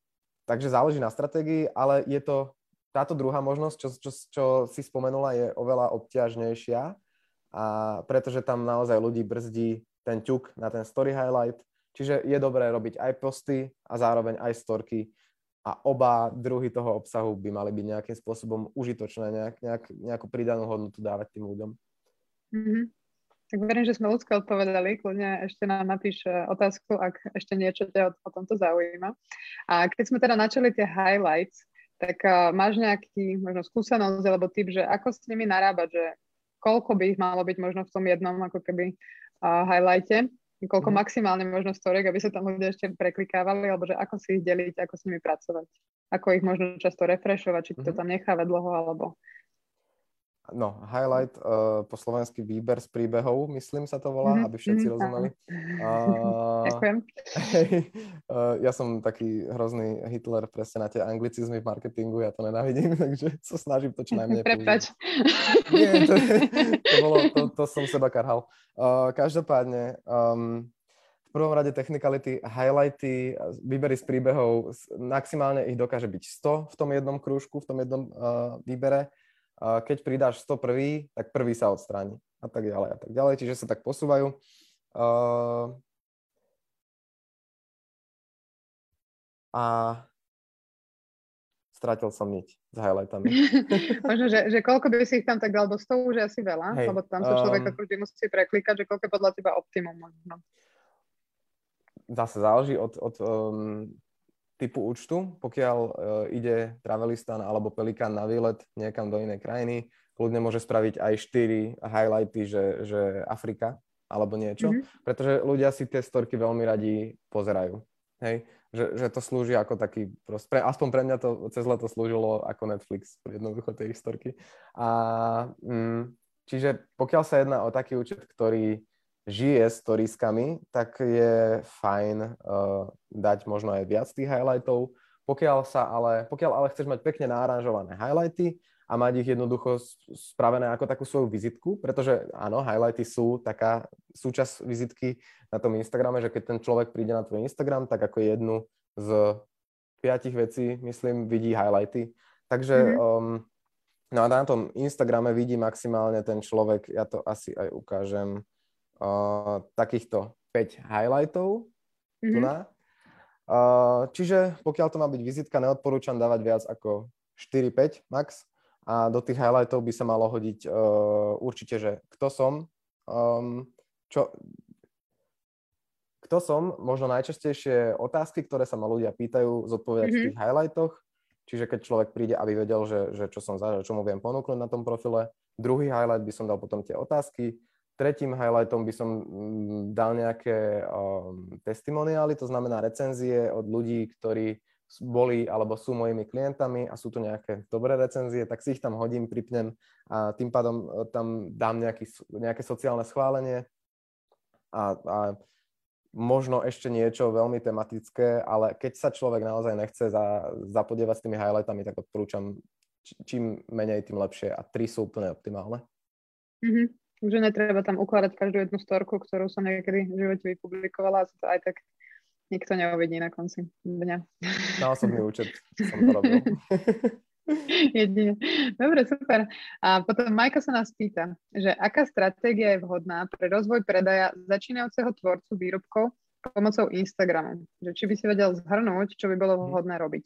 takže záleží na stratégii, ale je to, táto druhá možnosť, čo, čo, čo si spomenula, je oveľa obťažnejšia, a pretože tam naozaj ľudí brzdí ten ťuk na ten story highlight, čiže je dobré robiť aj posty a zároveň aj storky, a oba druhy toho obsahu by mali byť nejakým spôsobom užitočné, nejak, nejak, nejakú pridanú hodnotu dávať tým ľuďom.
Mm-hmm. Tak verím, že sme ľudsky odpovedali. Kľudne ešte nám napíš e, otázku, ak ešte niečo ťa o, o tomto zaujíma. A keď sme teda načali tie highlights, tak uh, máš nejaký možno skúsenosť alebo typ, že ako s nimi narábať, že koľko by ich malo byť možno v tom jednom ako keby uh, highlighte koľko mm. maximálne možno storiek, aby sa tam ľudia ešte preklikávali, alebo že ako si ich deliť, ako s nimi pracovať. Ako ich možno často refreshovať, či to mhm. tam nechávať dlho, alebo...
no, highlight, uh, po slovensky výber z príbehov, myslím sa to volá, mm-hmm. aby všetci mm-hmm. rozumeli.
Uh, Ďakujem.
uh, ja som taký hrozný Hitler presne na tie anglicizmy v marketingu, ja to nenávidím, takže sa snažím to čo najmenej
Prepač.
Nie, to, to, bolo, to, to som seba karhal. Uh, každopádne, um, v prvom rade technikality, highlighty, výbery z príbehov, maximálne ich dokáže byť 100 v tom jednom krúžku, v tom jednom uh, výbere keď pridáš 101, tak prvý sa odstráni a tak ďalej a tak ďalej, čiže sa tak posúvajú. A stratil som niť s highlightami.
Možno, že, že koľko by si ich tam tak dal do stovu, že asi veľa, hey, lebo tam sa človek um, vždy musí preklikať, že koľko je podľa teba optimum možno.
Zase záleží od, od um, typu účtu, pokiaľ uh, ide travelistan alebo pelikán na výlet niekam do inej krajiny, kľudne môže spraviť aj 4 highlighty, že, že Afrika alebo niečo, mm-hmm. pretože ľudia si tie storky veľmi radi pozerajú. Hej? Že, že to slúži ako taký, prost, pre, aspoň pre mňa to cez leto slúžilo ako Netflix, jednoducho tej storky. A, mm, čiže pokiaľ sa jedná o taký účet, ktorý žije storieskami, tak je fajn uh, dať možno aj viac tých highlightov. Pokiaľ, sa ale, pokiaľ ale chceš mať pekne náranžované highlighty a mať ich jednoducho spravené ako takú svoju vizitku, pretože áno, highlighty sú taká súčasť vizitky na tom Instagrame, že keď ten človek príde na tvoj Instagram, tak ako jednu z piatich vecí, myslím, vidí highlighty. Takže mm-hmm. um, no a na tom Instagrame vidí maximálne ten človek, ja to asi aj ukážem, uh, takýchto 5 highlightov. Mm-hmm. Tu na. Uh, čiže pokiaľ to má byť vizitka, neodporúčam dávať viac ako 4-5 max. A do tých highlightov by sa malo hodiť uh, určite, že kto som, um, čo, kto som, možno najčastejšie otázky, ktoré sa ma ľudia pýtajú, zodpovedať mm-hmm. v tých highlightoch. Čiže keď človek príde, aby vedel, že, že čo som zažil, čo mu viem ponúknuť na tom profile. Druhý highlight by som dal potom tie otázky. Tretím highlightom by som mm, dal nejaké um, testimoniály, to znamená recenzie od ľudí, ktorí boli alebo sú mojimi klientami a sú to nejaké dobré recenzie, tak si ich tam hodím, pripnem a tým pádom e, tam dám nejaký, nejaké sociálne schválenie a, a možno ešte niečo veľmi tematické, ale keď sa človek naozaj nechce za, zapodievať s tými highlightami, tak odporúčam čím menej, tým lepšie a tri sú úplne optimálne.
Mm-hmm. Že netreba tam ukladať každú jednu storku, ktorú som niekedy v živote vypublikovala a to aj tak nikto neuvidí na konci dňa.
Na osobný účet som to robil.
Jedine. Dobre, super. A potom Majka sa nás pýta, že aká stratégia je vhodná pre rozvoj predaja začínajúceho tvorcu výrobkov pomocou Instagramu? Že či by si vedel zhrnúť, čo by bolo mhm. vhodné robiť?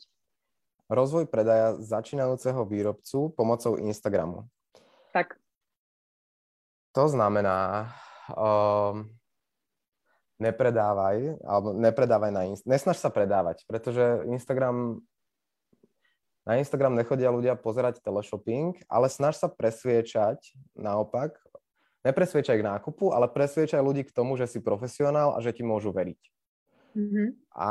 Rozvoj predaja začínajúceho výrobcu pomocou Instagramu.
Tak.
To znamená, um, nepredávaj, alebo nepredávaj na Instagram. Nesnaž sa predávať, pretože Instagram, na Instagram nechodia ľudia pozerať teleshopping, ale snaž sa presviečať naopak, nepresviečaj k nákupu, ale presviečaj ľudí k tomu, že si profesionál a že ti môžu veriť. Mm-hmm. A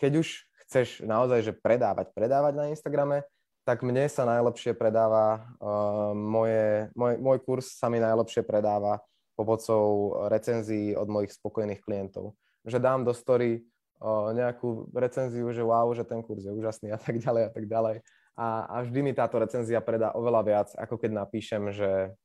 keď už chceš naozaj že predávať, predávať na Instagrame, tak mne sa najlepšie predáva, uh, moje, môj, môj kurz sa mi najlepšie predáva pomocou recenzií od mojich spokojných klientov. Že dám do story uh, nejakú recenziu, že wow, že ten kurz je úžasný a tak ďalej a tak ďalej. A, a vždy mi táto recenzia predá oveľa viac, ako keď napíšem, že,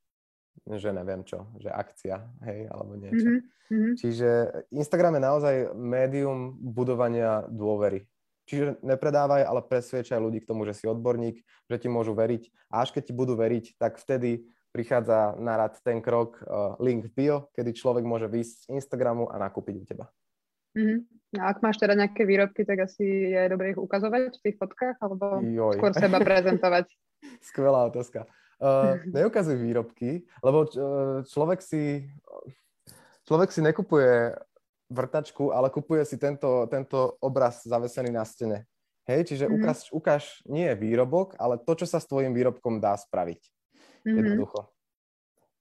že neviem čo, že akcia, hej, alebo niečo. Mm-hmm. Čiže Instagram je naozaj médium budovania dôvery Čiže nepredávaj, ale presviečaj ľudí k tomu, že si odborník, že ti môžu veriť. A až keď ti budú veriť, tak vtedy prichádza na rad ten krok uh, link bio, kedy človek môže výjsť z Instagramu a nakúpiť u teba.
Mm-hmm. A ak máš teda nejaké výrobky, tak asi je dobré ich ukazovať v tých fotkách, alebo Joj. skôr seba prezentovať?
Skvelá otázka. Uh, neukazuj výrobky, lebo uh, človek si, človek si nekupuje vrtačku, ale kupuje si tento, tento obraz zavesený na stene. Hej, čiže mm-hmm. ukáž, ukáž nie výrobok, ale to, čo sa s tvojim výrobkom dá spraviť. Mm-hmm. Jednoducho.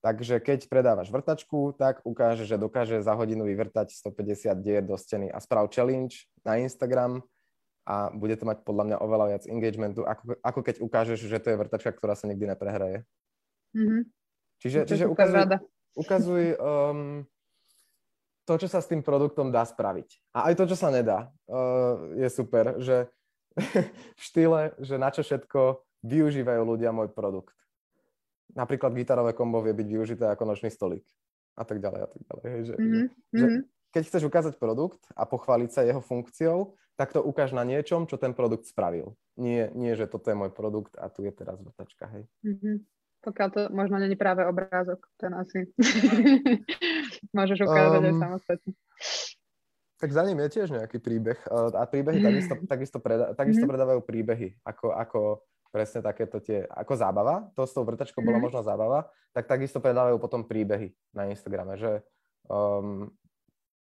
Takže keď predávaš vrtačku, tak ukáže, že dokáže za hodinu vyvrtať 150 dier do steny a sprav challenge na Instagram a bude to mať podľa mňa oveľa viac engagementu, ako, ako keď ukážeš, že to je vrtačka, ktorá sa nikdy neprehraje.
Mm-hmm.
Čiže, čiže ukazuj, ukazuj um, to, čo sa s tým produktom dá spraviť. A aj to, čo sa nedá, uh, je super, že v štýle, že na čo všetko využívajú ľudia môj produkt. Napríklad gitarové kombo vie byť využité ako nočný stolík a tak ďalej a tak ďalej. Hej, že, mm-hmm. že, že keď chceš ukázať produkt a pochváliť sa jeho funkciou, tak to ukáž na niečom, čo ten produkt spravil. Nie, nie že toto je môj produkt a tu je teraz vrtačka, hej.
Mm-hmm. Pokiaľ to možno není práve obrázok, ten asi môžeš ukázať um, aj samostatne.
Tak za ním je tiež nejaký príbeh. A príbehy takisto, takisto, preda, takisto mm-hmm. predávajú príbehy, ako, ako presne takéto tie, ako zábava, to s tou vrtačkou mm-hmm. bola mhm. možno zábava, tak takisto predávajú potom príbehy na Instagrame, že um,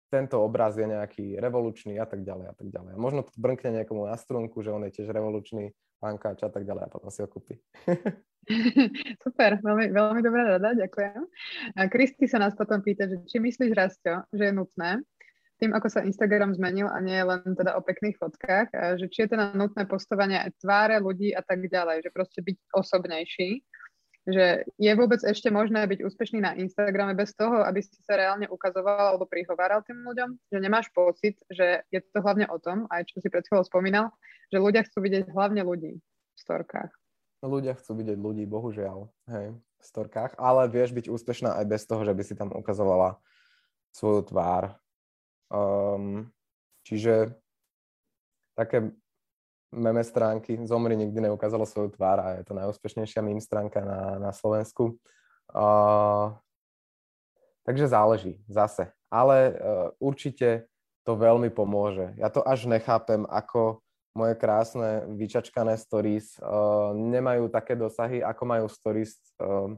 tento obraz je nejaký revolučný a tak ďalej a tak ďalej. A možno to brnkne niekomu na strunku, že on je tiež revolučný pankáč a tak ďalej a potom si ho kúpi.
Super, veľmi, veľmi dobrá rada, ďakujem. A Kristi sa nás potom pýta, že či myslíš, Rastio, že je nutné tým, ako sa Instagram zmenil a nie len teda o pekných fotkách, že či je teda nutné postovanie aj tváre ľudí a tak ďalej, že proste byť osobnejší že je vôbec ešte možné byť úspešný na Instagrame bez toho, aby si sa reálne ukazoval alebo prihováral tým ľuďom, že nemáš pocit, že je to hlavne o tom, aj čo si pred chvíľou spomínal, že ľudia chcú vidieť hlavne ľudí v storkách.
Ľudia chcú vidieť ľudí, bohužiaľ, hej, v storkách, ale vieš byť úspešná aj bez toho, že by si tam ukazovala svoju tvár. Um, čiže také meme stránky. Zomri nikdy neukázalo svoju tvár a je to najúspešnejšia meme stránka na, na Slovensku. Uh, takže záleží zase. Ale uh, určite to veľmi pomôže. Ja to až nechápem, ako moje krásne vyčačkané stories uh, nemajú také dosahy, ako majú stories, uh,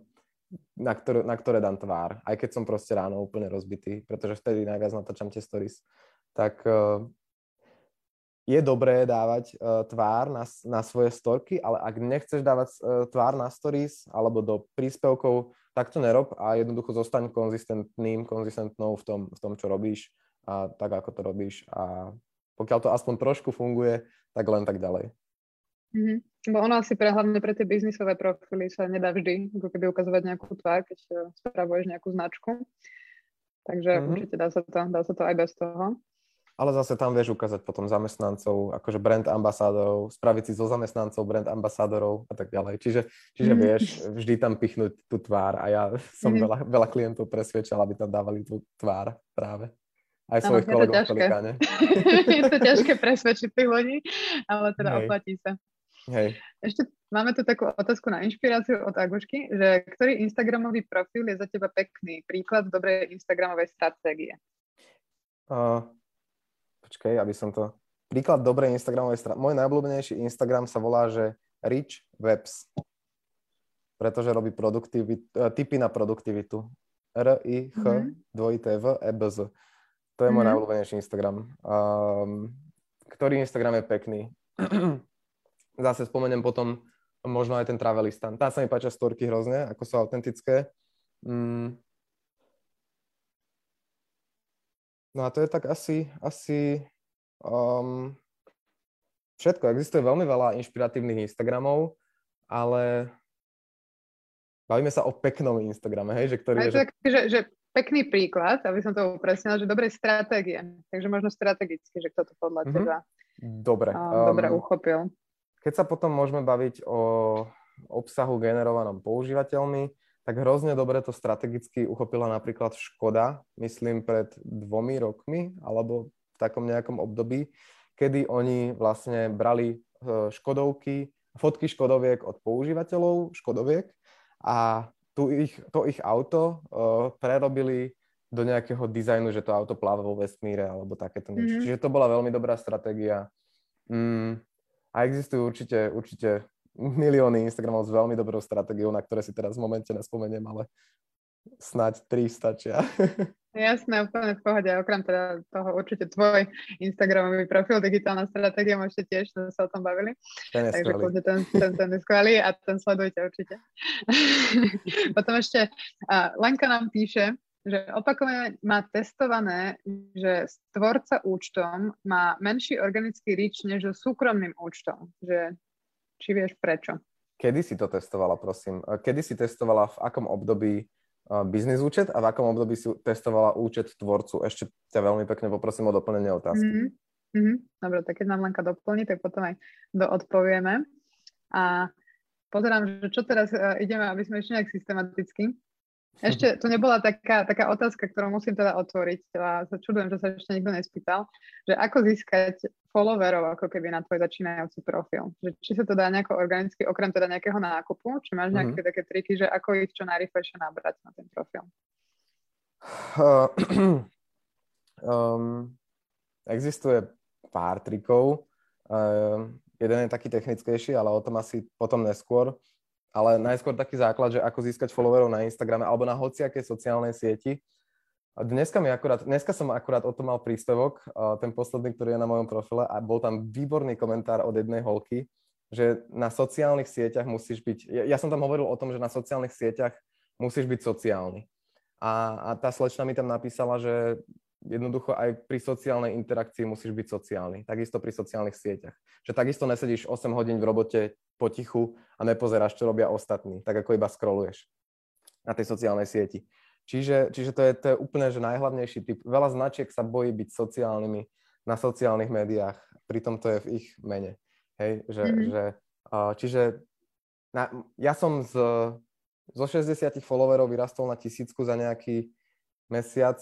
na, ktoré, na ktoré dám tvár. Aj keď som proste ráno úplne rozbitý, pretože vtedy najviac natáčam tie stories. Tak uh, je dobré dávať uh, tvár na, na svoje storky, ale ak nechceš dávať uh, tvár na stories alebo do príspevkov, tak to nerob a jednoducho zostaň konzistentným, konzistentnou v tom, v tom, čo robíš a tak, ako to robíš a pokiaľ to aspoň trošku funguje, tak len tak ďalej.
Mm-hmm. Bo ono asi pre, hlavne pre tie biznisové profily sa nedá vždy ako keby ukazovať nejakú tvár, keď e, spravuješ nejakú značku. Takže mm-hmm. určite dá sa, to, dá sa to aj bez toho
ale zase tam vieš ukázať potom zamestnancov, akože brand ambasádorov, spraviť si zo zamestnancov brand ambasádorov a tak ďalej. Čiže, čiže mm. vieš vždy tam pichnúť tú tvár a ja som mm. veľa, veľa klientov presvedčal, aby tam dávali tú tvár práve. Aj svojich ano, kolegov v Pelikáne.
je to ťažké presvedčiť tých ľudí, ale teda Hej. oplatí sa.
Hej.
Ešte máme tu takú otázku na inšpiráciu od Agušky, že ktorý Instagramový profil je za teba pekný príklad dobrej Instagramovej stratégie?
Uh, počkej, aby som to... Príklad dobrej Instagramovej strany. Môj najobľúbenejší Instagram sa volá, že Rich Webs. Pretože robí produktivit, e, typy na produktivitu. R-I-H, mm-hmm. dvojité V, E, B, Z. To je môj mm-hmm. najobľúbenejší Instagram. Um, ktorý Instagram je pekný? Zase spomeniem potom možno aj ten travelistan. Tá sa mi páčia storky hrozne, ako sú autentické. Mm, No a to je tak asi, asi um, všetko. Existuje veľmi veľa inšpiratívnych Instagramov, ale bavíme sa o peknom Instagrame, hej? Že ktorý
je, tak, že... že, že pekný príklad, aby som to upresnila, že dobrej stratégie. Takže možno strategicky, že kto to podľa mm-hmm. teba
dobre,
um, dobre uchopil.
Keď sa potom môžeme baviť o obsahu generovanom používateľmi, tak hrozne dobre to strategicky uchopila napríklad Škoda, myslím pred dvomi rokmi, alebo v takom nejakom období, kedy oni vlastne brali e, Škodovky, fotky Škodoviek od používateľov Škodoviek a tu ich, to ich auto uh, prerobili do nejakého dizajnu, že to auto pláva vo vesmíre alebo takéto niečo. Mm-hmm. Čiže to bola veľmi dobrá stratégia. Mm, a existujú určite, určite milióny Instagramov s veľmi dobrou stratégiou, na ktoré si teraz v momente nespomeniem, ale snáď tri stačia.
Jasné, úplne v pohode. Okrem teda toho určite tvoj Instagramový profil, digitálna stratégia, môžete tiež, sme sa o tom bavili.
Ten je Takže
skvelý. Ten, ten, ten je skvelý a ten sledujte určite. Potom ešte uh, Lenka nám píše, že opakovane má testované, že stvorca účtom má menší organický reach než so súkromným účtom. Že či vieš prečo?
kedy si to testovala, prosím? Kedy si testovala, v akom období biznis účet a v akom období si testovala účet tvorcu? Ešte ťa veľmi pekne poprosím o doplnenie otázky. Mm-hmm.
Mm-hmm. Dobre, tak keď nám Lenka doplní, tak potom aj doodpovieme. A pozerám, že čo teraz uh, ideme, aby sme ešte nejak systematicky. Ešte to nebola taká, taká otázka, ktorú musím teda otvoriť a sa čudujem, že sa ešte nikto nespýtal, že ako získať followerov ako keby na tvoj začínajúci profil. Že či sa to dá nejako organicky, okrem teda nejakého nákupu, či máš nejaké mm-hmm. také triky, že ako ich čo najrychlejšie nabrať na ten profil?
Uh, um, existuje pár trikov. Uh, jeden je taký technickejší, ale o tom asi potom neskôr ale najskôr taký základ, že ako získať followerov na Instagrame alebo na hociakej sociálnej sieti. Dneska, mi akurát, dneska som akurát o tom mal príspevok, ten posledný, ktorý je na mojom profile a bol tam výborný komentár od jednej holky, že na sociálnych sieťach musíš byť, ja, ja som tam hovoril o tom, že na sociálnych sieťach musíš byť sociálny. A, a tá slečna mi tam napísala, že jednoducho aj pri sociálnej interakcii musíš byť sociálny. Takisto pri sociálnych sieťach. Že takisto nesedíš 8 hodín v robote potichu a nepozeráš, čo robia ostatní, tak ako iba scrolluješ na tej sociálnej sieti. Čiže, čiže to, je, to je úplne že najhlavnejší typ. Veľa značiek sa bojí byť sociálnymi na sociálnych médiách, pritom to je v ich mene. Hej, že, mm-hmm. že, čiže na, ja som z, zo 60 followerov vyrastol na tisícku za nejaký mesiac,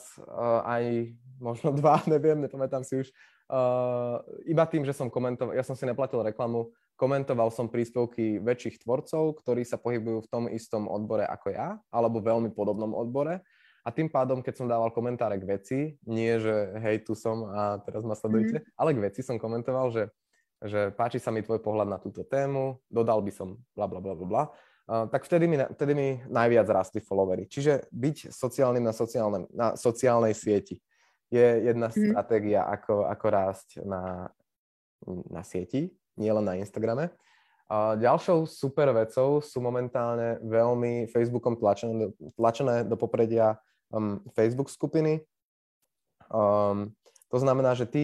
aj možno dva, neviem, nepamätám si už, uh, iba tým, že som komentoval, ja som si neplatil reklamu, komentoval som príspevky väčších tvorcov, ktorí sa pohybujú v tom istom odbore ako ja, alebo veľmi podobnom odbore. A tým pádom, keď som dával komentáre k veci, nie že hej, tu som a teraz ma sledujte, mm. ale k veci som komentoval, že, že páči sa mi tvoj pohľad na túto tému, dodal by som bla bla bla bla bla tak vtedy mi, vtedy mi najviac rastli followery. Čiže byť sociálnym na, sociálne, na sociálnej sieti je jedna mm. stratégia, ako, ako rásť na, na sieti, nielen na Instagrame. A ďalšou super vecou sú momentálne veľmi Facebookom tlačené, tlačené do popredia um, Facebook skupiny. Um, to znamená, že ty,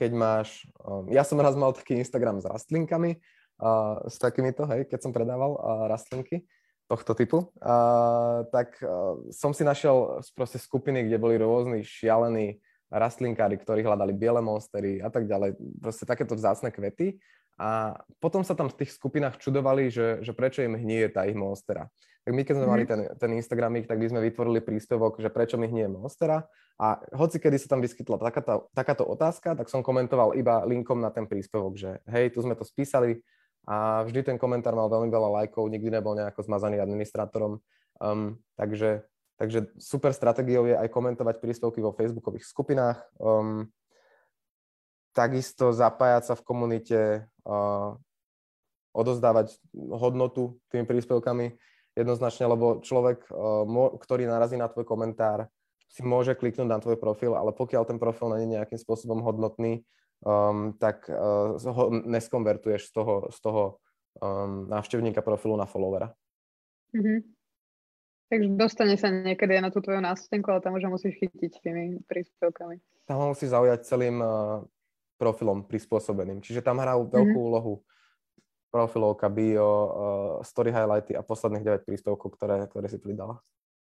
keď máš... Um, ja som raz mal taký Instagram s rastlinkami, uh, s takýmito, hej, keď som predával uh, rastlinky tohto typu, uh, tak uh, som si našiel proste skupiny, kde boli rôzni šialení rastlinkári, ktorí hľadali biele monstery a tak ďalej, proste takéto vzácne kvety. A potom sa tam v tých skupinách čudovali, že, že prečo im hnie tá ich monstera. Tak my, keď sme mm. mali ten, ten Instagramík, tak by sme vytvorili príspevok, že prečo mi hnie monstera. A hoci kedy sa tam vyskytla takáto, takáto otázka, tak som komentoval iba linkom na ten príspevok, že hej, tu sme to spísali, a vždy ten komentár mal veľmi veľa lajkov, nikdy nebol nejako zmazaný administrátorom. Um, takže, takže super stratégiou je aj komentovať príspevky vo facebookových skupinách. Um, takisto zapájať sa v komunite, uh, odozdávať hodnotu tými príspevkami jednoznačne, lebo človek, uh, mo- ktorý narazí na tvoj komentár, si môže kliknúť na tvoj profil, ale pokiaľ ten profil není nejakým spôsobom hodnotný, um, tak uh, ho neskonvertuješ z toho, z toho um, návštevníka profilu na followera.
Mm-hmm. Takže dostane sa niekedy na tú tvoju nástenku, ale tam už musíš chytiť tými príspevkami.
Tam ho musíš zaujať celým uh, profilom prispôsobeným. Čiže tam hrajú veľkú mm-hmm. úlohu profilovka, bio, uh, story highlighty a posledných 9 príspevkov, ktoré, ktoré si pridala.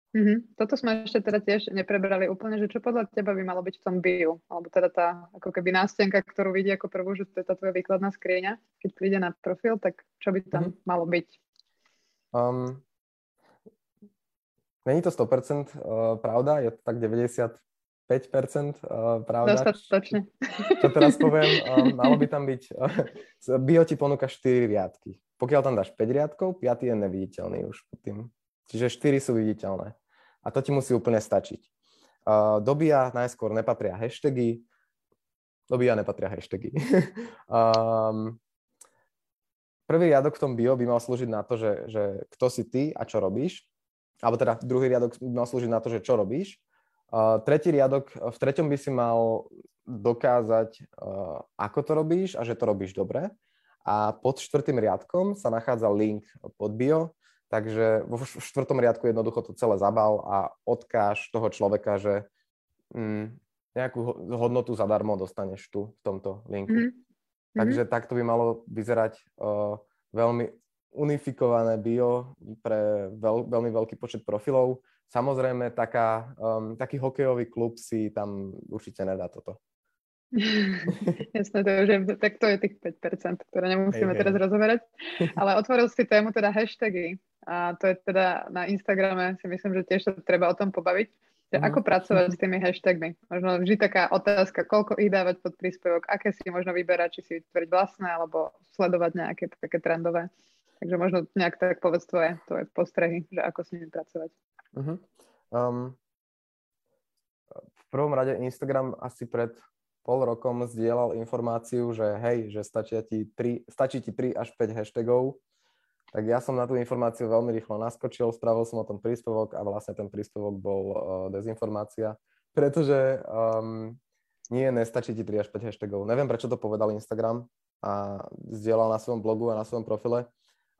Mm-hmm. Toto sme ešte teda tiež neprebrali úplne, že čo podľa teba by malo byť v tom bio, alebo teda tá ako keby nástenka, ktorú vidí ako prvú, že to je tá tvoja výkladná skrieňa, keď príde na profil, tak čo by tam mm-hmm. malo byť? Um,
není to 100% uh, pravda, je to tak 95% uh, pravda.
Dostatočne.
Čo, čo teraz poviem, um, malo by tam byť, uh, bio ti ponúka 4 riadky. Pokiaľ tam dáš 5 riadkov, 5 je neviditeľný už pod tým Čiže 4 sú viditeľné. A to ti musí úplne stačiť. Uh, do BIA najskôr nepatria hashtagy. Do BIA nepatria hashtagy. um, prvý riadok v tom bio by mal slúžiť na to, že, že kto si ty a čo robíš. Alebo teda druhý riadok by mal slúžiť na to, že čo robíš. Uh, tretí riadok, v treťom by si mal dokázať, uh, ako to robíš a že to robíš dobre. A pod štvrtým riadkom sa nachádza link pod bio, Takže vo štvrtom riadku jednoducho to celé zabal a odkáž toho človeka, že mm, nejakú hodnotu zadarmo dostaneš tu v tomto linku. Mm-hmm. Takže takto by malo vyzerať uh, veľmi unifikované bio pre veľ, veľmi veľký počet profilov. Samozrejme, taká, um, taký hokejový klub si tam určite nedá toto.
Jasné, to je, tak to je tých 5%, ktoré nemusíme hey, teraz hey. rozoberať. Ale otvoril si tému teda hashtagy. A to je teda na Instagrame, si myslím, že tiež sa treba o tom pobaviť. Že uh-huh. Ako pracovať s tými hashtagmi? Možno vždy taká otázka, koľko ich dávať pod príspevok, aké si možno vyberať, či si vytvoriť vlastné, alebo sledovať nejaké také trendové. Takže možno nejak tak povedz tvoje, tvoje postrehy, že ako s nimi pracovať. Uh-huh. Um,
v prvom rade Instagram asi pred pol rokom zdieľal informáciu, že hej, že stačí ti 3, stačí ti 3 až 5 hashtagov, tak ja som na tú informáciu veľmi rýchlo naskočil, spravil som o tom príspevok a vlastne ten príspevok bol uh, dezinformácia, pretože um, nie, nestačí ti 3 až 5 hashtagov. Neviem, prečo to povedal Instagram a zdieľal na svojom blogu a na svojom profile,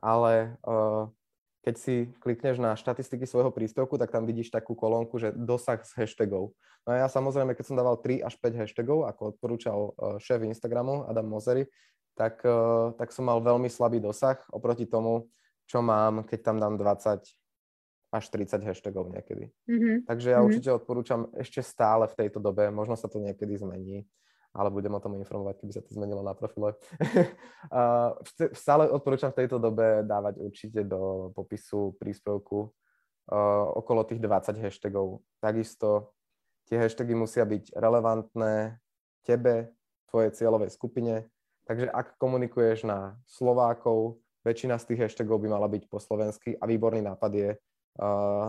ale uh, keď si klikneš na štatistiky svojho príspevku, tak tam vidíš takú kolónku, že dosah z hashtagov. No a ja samozrejme, keď som dával 3 až 5 hashtagov, ako odporúčal uh, šéf Instagramu Adam Mozery, tak, uh, tak som mal veľmi slabý dosah oproti tomu, čo mám, keď tam dám 20 až 30 hashtagov niekedy. Mm-hmm. Takže ja mm-hmm. určite odporúčam ešte stále v tejto dobe, možno sa to niekedy zmení, ale budem o tom informovať, keby sa to zmenilo na profile. Stále odporúčam v tejto dobe dávať určite do popisu príspevku okolo tých 20 hashtagov. Takisto tie hashtagy musia byť relevantné tebe, tvojej cieľovej skupine. Takže ak komunikuješ na Slovákov, väčšina z tých hashtagov by mala byť po slovensky a výborný nápad je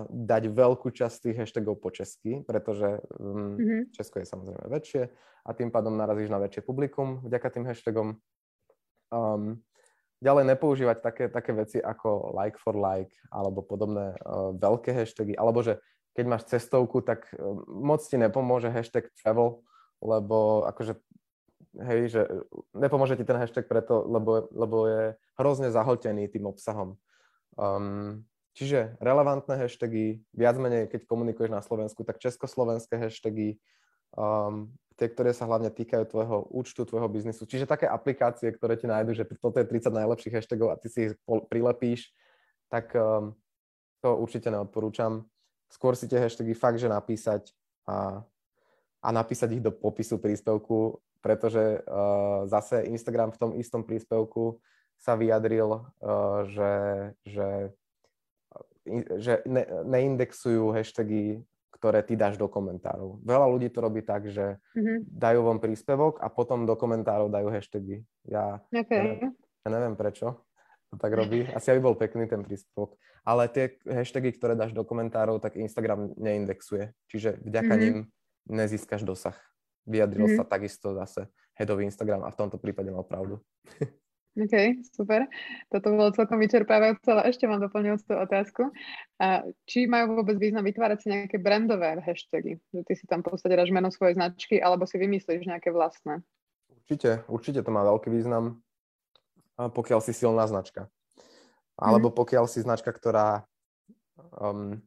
dať veľkú časť tých hashtagov po česky, pretože um, mm-hmm. Česko je samozrejme väčšie a tým pádom narazíš na väčšie publikum vďaka tým hashtagom. Um, ďalej nepoužívať také, také veci ako like for like alebo podobné uh, veľké hashtagy, alebo že keď máš cestovku, tak uh, moc ti nepomôže hashtag travel, lebo akože hej, že nepomôže ti ten hashtag preto, lebo, lebo je hrozne zahltený tým obsahom. Um, Čiže relevantné hashtagy, viac menej, keď komunikuješ na Slovensku, tak československé hashtagy, um, tie, ktoré sa hlavne týkajú tvojho účtu, tvojho biznisu. Čiže také aplikácie, ktoré ti nájdu, že toto je 30 najlepších hashtagov a ty si ich prilepíš, tak um, to určite neodporúčam. Skôr si tie hashtagy fakt, že napísať a, a napísať ich do popisu príspevku, pretože uh, zase Instagram v tom istom príspevku sa vyjadril, uh, že, že že ne, neindexujú hashtagy, ktoré ty dáš do komentárov. Veľa ľudí to robí tak, že mm-hmm. dajú vám príspevok a potom do komentárov dajú hashtagy. Ja, okay. ja, neviem, ja neviem prečo to tak robí. Asi aby bol pekný ten príspevok. Ale tie hashtagy, ktoré dáš do komentárov, tak Instagram neindexuje. Čiže vďaka mm-hmm. ním nezískaš dosah. Vyjadril mm-hmm. sa takisto zase headový Instagram a v tomto prípade mal pravdu.
OK, super. Toto bolo celkom vyčerpávajúce, ale ešte mám doplňujúcu otázku. A či majú vôbec význam vytvárať si nejaké brandové hashtagy? Že ty si tam v podstate dáš meno svojej značky, alebo si vymyslíš nejaké vlastné?
Určite, určite to má veľký význam, pokiaľ si silná značka. Alebo mm. pokiaľ si značka, ktorá, um,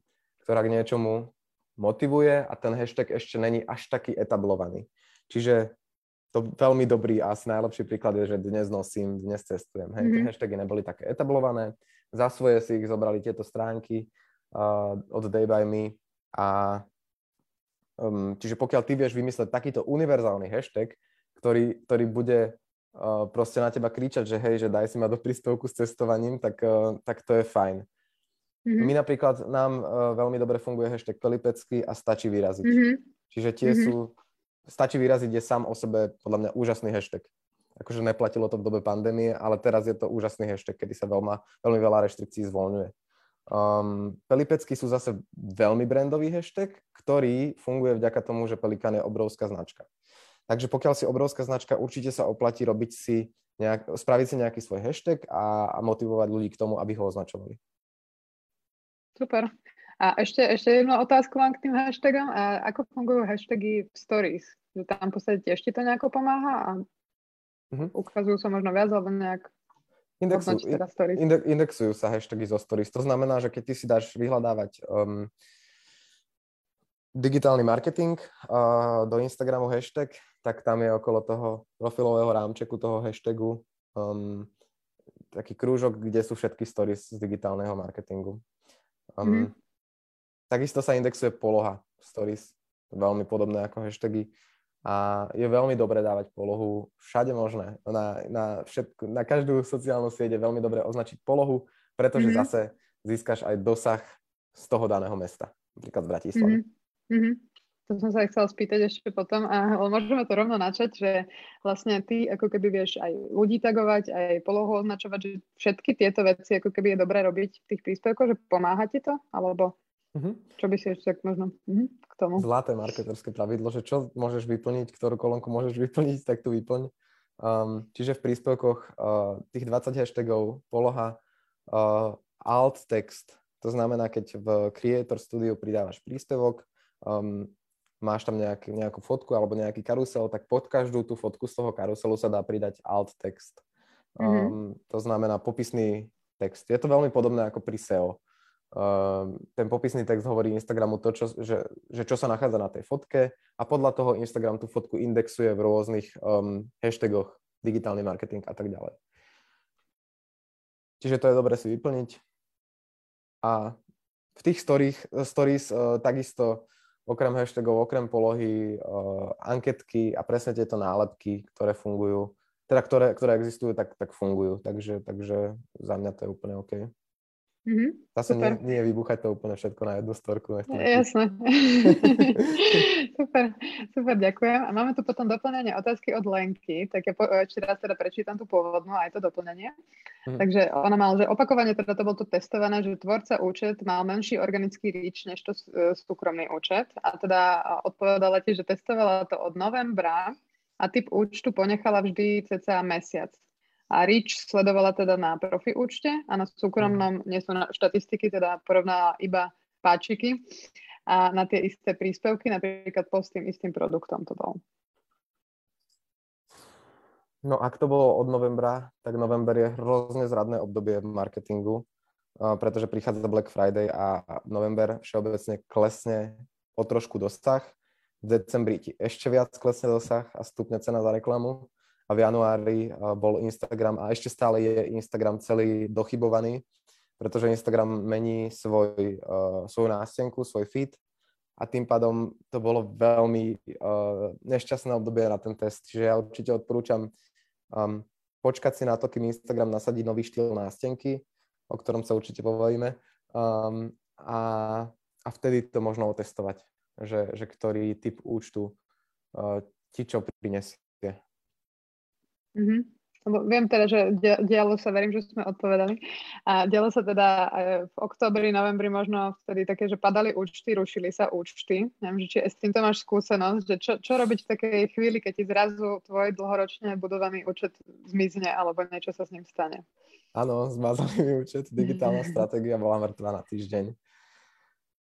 ktorá k niečomu motivuje a ten hashtag ešte není až taký etablovaný. Čiže to veľmi dobrý a asi najlepší príklad je, že dnes nosím, dnes cestujem. Hej, mm-hmm. Hashtagy neboli také etablované, za svoje si ich zobrali tieto stránky uh, od Day by Me a um, čiže pokiaľ ty vieš vymysleť takýto univerzálny hashtag, ktorý, ktorý bude uh, proste na teba kričať, že hej, že daj si ma do príspevku s cestovaním, tak, uh, tak to je fajn. Mm-hmm. My napríklad, nám uh, veľmi dobre funguje hashtag Pelipecky a stačí vyraziť. Mm-hmm. Čiže tie mm-hmm. sú stačí vyraziť je sám o sebe podľa mňa úžasný hashtag. Akože neplatilo to v dobe pandémie, ale teraz je to úžasný hashtag, kedy sa veľma, veľmi veľa reštrikcií zvoľňuje. Um, Pelipecky sú zase veľmi brandový hashtag, ktorý funguje vďaka tomu, že Pelikan je obrovská značka. Takže pokiaľ si obrovská značka, určite sa oplatí robiť si nejak, spraviť si nejaký svoj hashtag a, a motivovať ľudí k tomu, aby ho označovali.
Super. A ešte, ešte jednu otázku mám k tým hashtagom. A ako fungujú hashtagy v stories? Že tam v podstate ti to nejako pomáha a uh-huh. ukazujú sa možno viac alebo nejak
Indexu, teda inde, indexujú sa hashtagy zo stories. To znamená, že keď ty si dáš vyhľadávať um, digitálny marketing uh, do Instagramu hashtag, tak tam je okolo toho profilového rámčeku toho hashtagu um, taký krúžok, kde sú všetky stories z digitálneho marketingu. Um, mm. Takisto sa indexuje poloha stories, veľmi podobné ako hashtagy. A je veľmi dobré dávať polohu všade možné. Na, na, všetko, na každú sociálnu sieť je veľmi dobré označiť polohu, pretože mm-hmm. zase získaš aj dosah z toho daného mesta, napríklad z Bratislavy. Mm-hmm.
To som sa chcela spýtať ešte potom, a, ale môžeme to rovno načať, že vlastne ty ako keby vieš aj ľudí tagovať, aj polohu označovať, že všetky tieto veci ako keby je dobré robiť v tých príspevkoch, že pomáha ti to? Alebo uh-huh. čo by si ešte tak možno uh-huh, k tomu?
Zlaté marketerské pravidlo, že čo môžeš vyplniť, ktorú kolónku môžeš vyplniť, tak tu vyplň. Um, čiže v príspevkoch uh, tých 20 hashtagov, poloha, uh, alt text, to znamená, keď v Creator Studio pridávaš príspevok, um, máš tam nejak, nejakú fotku alebo nejaký karusel, tak pod každú tú fotku z toho karuselu sa dá pridať alt text. Um, mm-hmm. To znamená popisný text. Je to veľmi podobné ako pri SEO. Um, ten popisný text hovorí Instagramu to, čo, že, že čo sa nachádza na tej fotke a podľa toho Instagram tú fotku indexuje v rôznych um, hashtagoch, digitálny marketing a tak ďalej. Čiže to je dobre si vyplniť. A v tých stories, stories uh, takisto okrem hashtagov, okrem polohy, uh, anketky a presne tieto nálepky, ktoré fungujú, teda ktoré, ktoré existujú, tak, tak fungujú. Takže, takže za mňa to je úplne OK. Mm-hmm, Zase nie, nie je vybuchať to úplne všetko na jednu storku.
Jasné. super, super, ďakujem. A máme tu potom doplnenie otázky od Lenky, tak ja po, ešte raz teda prečítam tú pôvodnú aj to doplnenie. Mm-hmm. Takže ona mala, že opakovane teda to bolo tu testované, že tvorca účet mal menší organický ríč než to e, súkromný účet a teda odpovedala ti, že testovala to od novembra a typ účtu ponechala vždy cca mesiac. A Rich sledovala teda na profi účte a na súkromnom nie sú na štatistiky, teda porovnala iba páčiky a na tie isté príspevky, napríklad pod tým istým produktom to bol.
No ak to bolo od novembra, tak november je hrozne zradné obdobie v marketingu, pretože prichádza Black Friday a november všeobecne klesne o trošku dosah. V decembri ti ešte viac klesne dosah a stupne cena za reklamu a v januári bol Instagram a ešte stále je Instagram celý dochybovaný, pretože Instagram mení svoj, uh, svoju nástenku, svoj feed a tým pádom to bolo veľmi uh, nešťastné obdobie na ten test. Čiže ja určite odporúčam um, počkať si na to, kým Instagram nasadí nový štýl nástenky, o ktorom sa určite pobavíme um, a, a vtedy to možno otestovať, že, že ktorý typ účtu uh, ti čo prinesie.
Mm-hmm. Lebo viem teda, že dialo sa, verím, že sme odpovedali. A dialo sa teda v oktobri, novembri možno vtedy také, že padali účty, rušili sa účty. Neviem, že či s týmto máš skúsenosť, že čo, čo robiť v takej chvíli, keď ti zrazu tvoj dlhoročne budovaný účet zmizne alebo niečo sa s ním stane.
Áno, zmazali mi účet, digitálna stratégia bola mŕtva na týždeň.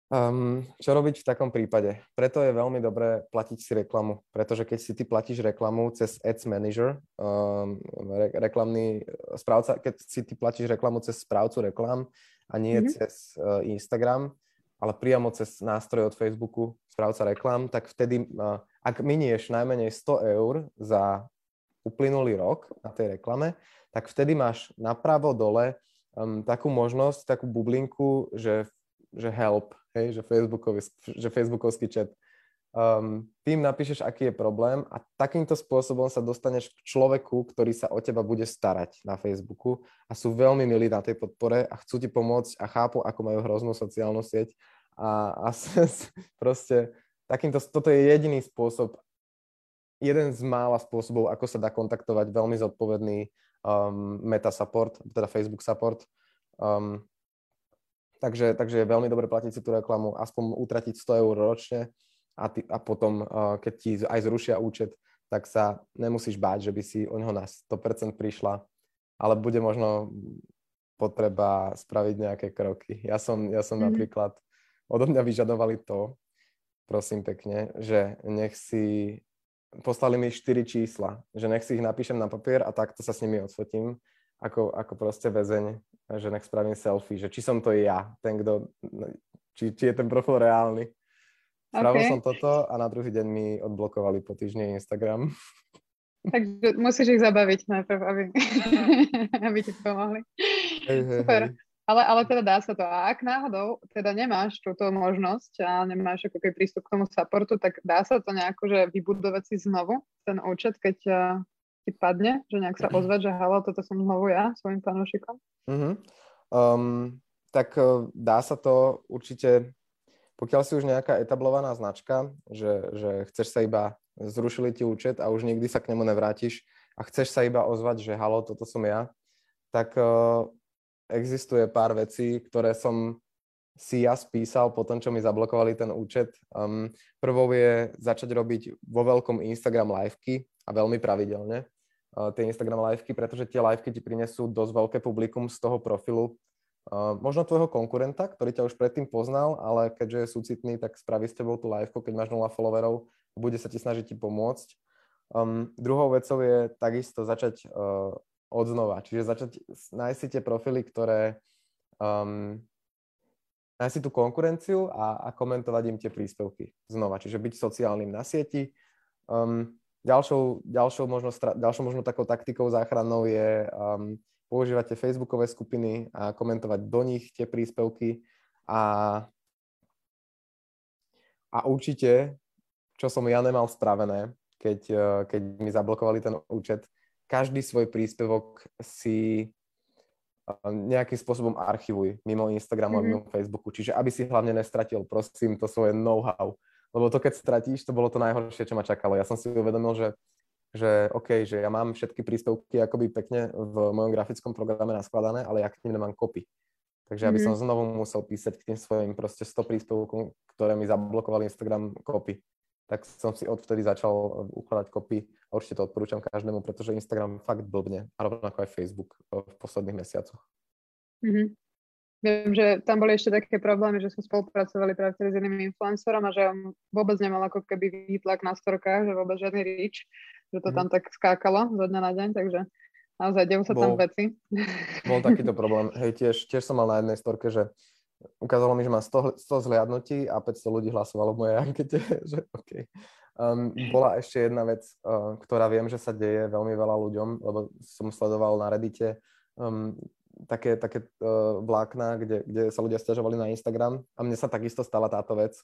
Um, čo robiť v takom prípade? Preto je veľmi dobré platiť si reklamu, pretože keď si ty platíš reklamu cez Ads Manager, um, re- reklamný správca, keď si ty platíš reklamu cez správcu reklam a nie mm-hmm. cez uh, Instagram, ale priamo cez nástroj od Facebooku, správca reklam, tak vtedy, uh, ak minieš najmenej 100 eur za uplynulý rok na tej reklame, tak vtedy máš napravo dole um, takú možnosť, takú bublinku, že, že help, hej, že, Facebookový, že Facebookovský chat. Um, tým napíšeš, aký je problém a takýmto spôsobom sa dostaneš k človeku, ktorý sa o teba bude starať na Facebooku a sú veľmi milí na tej podpore a chcú ti pomôcť a chápu, ako majú hroznú sociálnu sieť a, a proste takýmto, toto je jediný spôsob, jeden z mála spôsobov, ako sa dá kontaktovať veľmi zodpovedný um, meta support, teda Facebook support. Um, Takže, takže je veľmi dobre platiť si tú reklamu, aspoň utratiť 100 eur ročne a, ty, a potom, keď ti aj zrušia účet, tak sa nemusíš báť, že by si o neho na 100% prišla, ale bude možno potreba spraviť nejaké kroky. Ja som, ja som mm-hmm. napríklad, odo mňa vyžadovali to, prosím pekne, že nech si, poslali mi 4 čísla, že nech si ich napíšem na papier a takto sa s nimi odfotím, ako, ako proste väzeň že nech spravím selfie, že či som to ja, ten, kto, či, či je ten profil reálny. Spravil okay. som toto a na druhý deň mi odblokovali po týždni Instagram.
Takže musíš ich zabaviť najprv, aby, aby ti pomohli. Hey, hey, Super. Hey. Ale, ale teda dá sa to. A ak náhodou teda nemáš túto možnosť a nemáš ako keby prístup k tomu supportu, tak dá sa to nejako, že vybudovať si znovu ten účet, keď uh, ti padne, že nejak sa ozvať, že halo, toto som znovu ja, svojim fanúšikom?
Uh-huh. Um, tak uh, dá sa to určite, pokiaľ si už nejaká etablovaná značka, že, že chceš sa iba, zrušili ti účet a už nikdy sa k nemu nevrátiš a chceš sa iba ozvať, že halo, toto som ja, tak uh, existuje pár vecí, ktoré som si ja spísal po tom, čo mi zablokovali ten účet. Um, prvou je začať robiť vo veľkom Instagram liveky a veľmi pravidelne tie Instagram liveky, pretože tie liveky ti prinesú dosť veľké publikum z toho profilu. Uh, možno tvojho konkurenta, ktorý ťa už predtým poznal, ale keďže je súcitný, tak spraví s tebou tú liveku, keď máš 0 followerov bude sa ti snažiť ti pomôcť. Um, druhou vecou je takisto začať uh, od znova. Čiže začať nájsť si tie profily, ktoré um, nájsť si tú konkurenciu a, a komentovať im tie príspevky znova. Čiže byť sociálnym na sieti. Um, ďalšou, ďalšou, možno, ďalšou možno takou taktikou záchrannou je um, používať tie facebookové skupiny a komentovať do nich tie príspevky a, a určite, čo som ja nemal spravené, keď, keď mi zablokovali ten účet, každý svoj príspevok si nejakým spôsobom archivuj mimo Instagramu mm-hmm. a mimo. Facebooku. Čiže aby si hlavne nestratil, prosím, to svoje know-how. Lebo to, keď stratíš, to bolo to najhoršie, čo ma čakalo. Ja som si uvedomil, že, že OK, že ja mám všetky príspevky akoby pekne v mojom grafickom programe naskladané, ale ja k nim nemám kopy. Takže aby mm-hmm. som znovu musel písať k tým svojim proste 100 príspevkom, ktoré mi zablokovali Instagram kopy tak som si odvtedy začal eh, ukladať kopy a určite to odporúčam každému, pretože Instagram fakt blbne a rovnako aj Facebook eh, v posledných mesiacoch.
Mm-hmm. Viem, že tam boli ešte také problémy, že sme spolupracovali práve s inými influencerom a že on vôbec nemal ako keby výtlak na storkách, že vôbec žiadny reach, že to mm-hmm. tam tak skákalo zo dňa na deň, takže naozaj dejú sa bol, tam veci.
Bol takýto problém. Hej, tiež, tiež som mal na jednej storke, že ukázalo mi, že má 100, 100 zhliadnutí a 500 ľudí hlasovalo v mojej ankete, že OK. Um, bola ešte jedna vec, uh, ktorá viem, že sa deje veľmi veľa ľuďom, lebo som sledoval na Reddite um, také, také uh, vlákna, kde, kde sa ľudia stiažovali na Instagram a mne sa takisto stala táto vec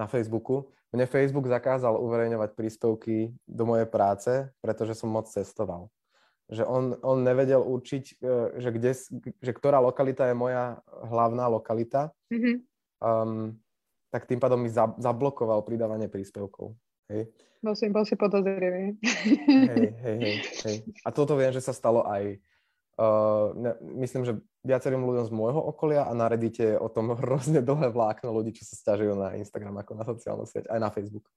na Facebooku. Mne Facebook zakázal uverejňovať príspevky do mojej práce, pretože som moc cestoval že on, on nevedel určiť, e, že, kde, že ktorá lokalita je moja hlavná lokalita, mm-hmm. um, tak tým pádom mi za, zablokoval pridávanie príspevkov. Hej.
Bol si, bol si podozrivý.
Hej, hej, hej, hej. A toto viem, že sa stalo aj, uh, ne, myslím, že viacerým ľuďom z môjho okolia a na Reddite je o tom hrozne dlhé vlákno ľudí, čo sa stiažujú na Instagram ako na sociálnu sieť, aj na Facebook.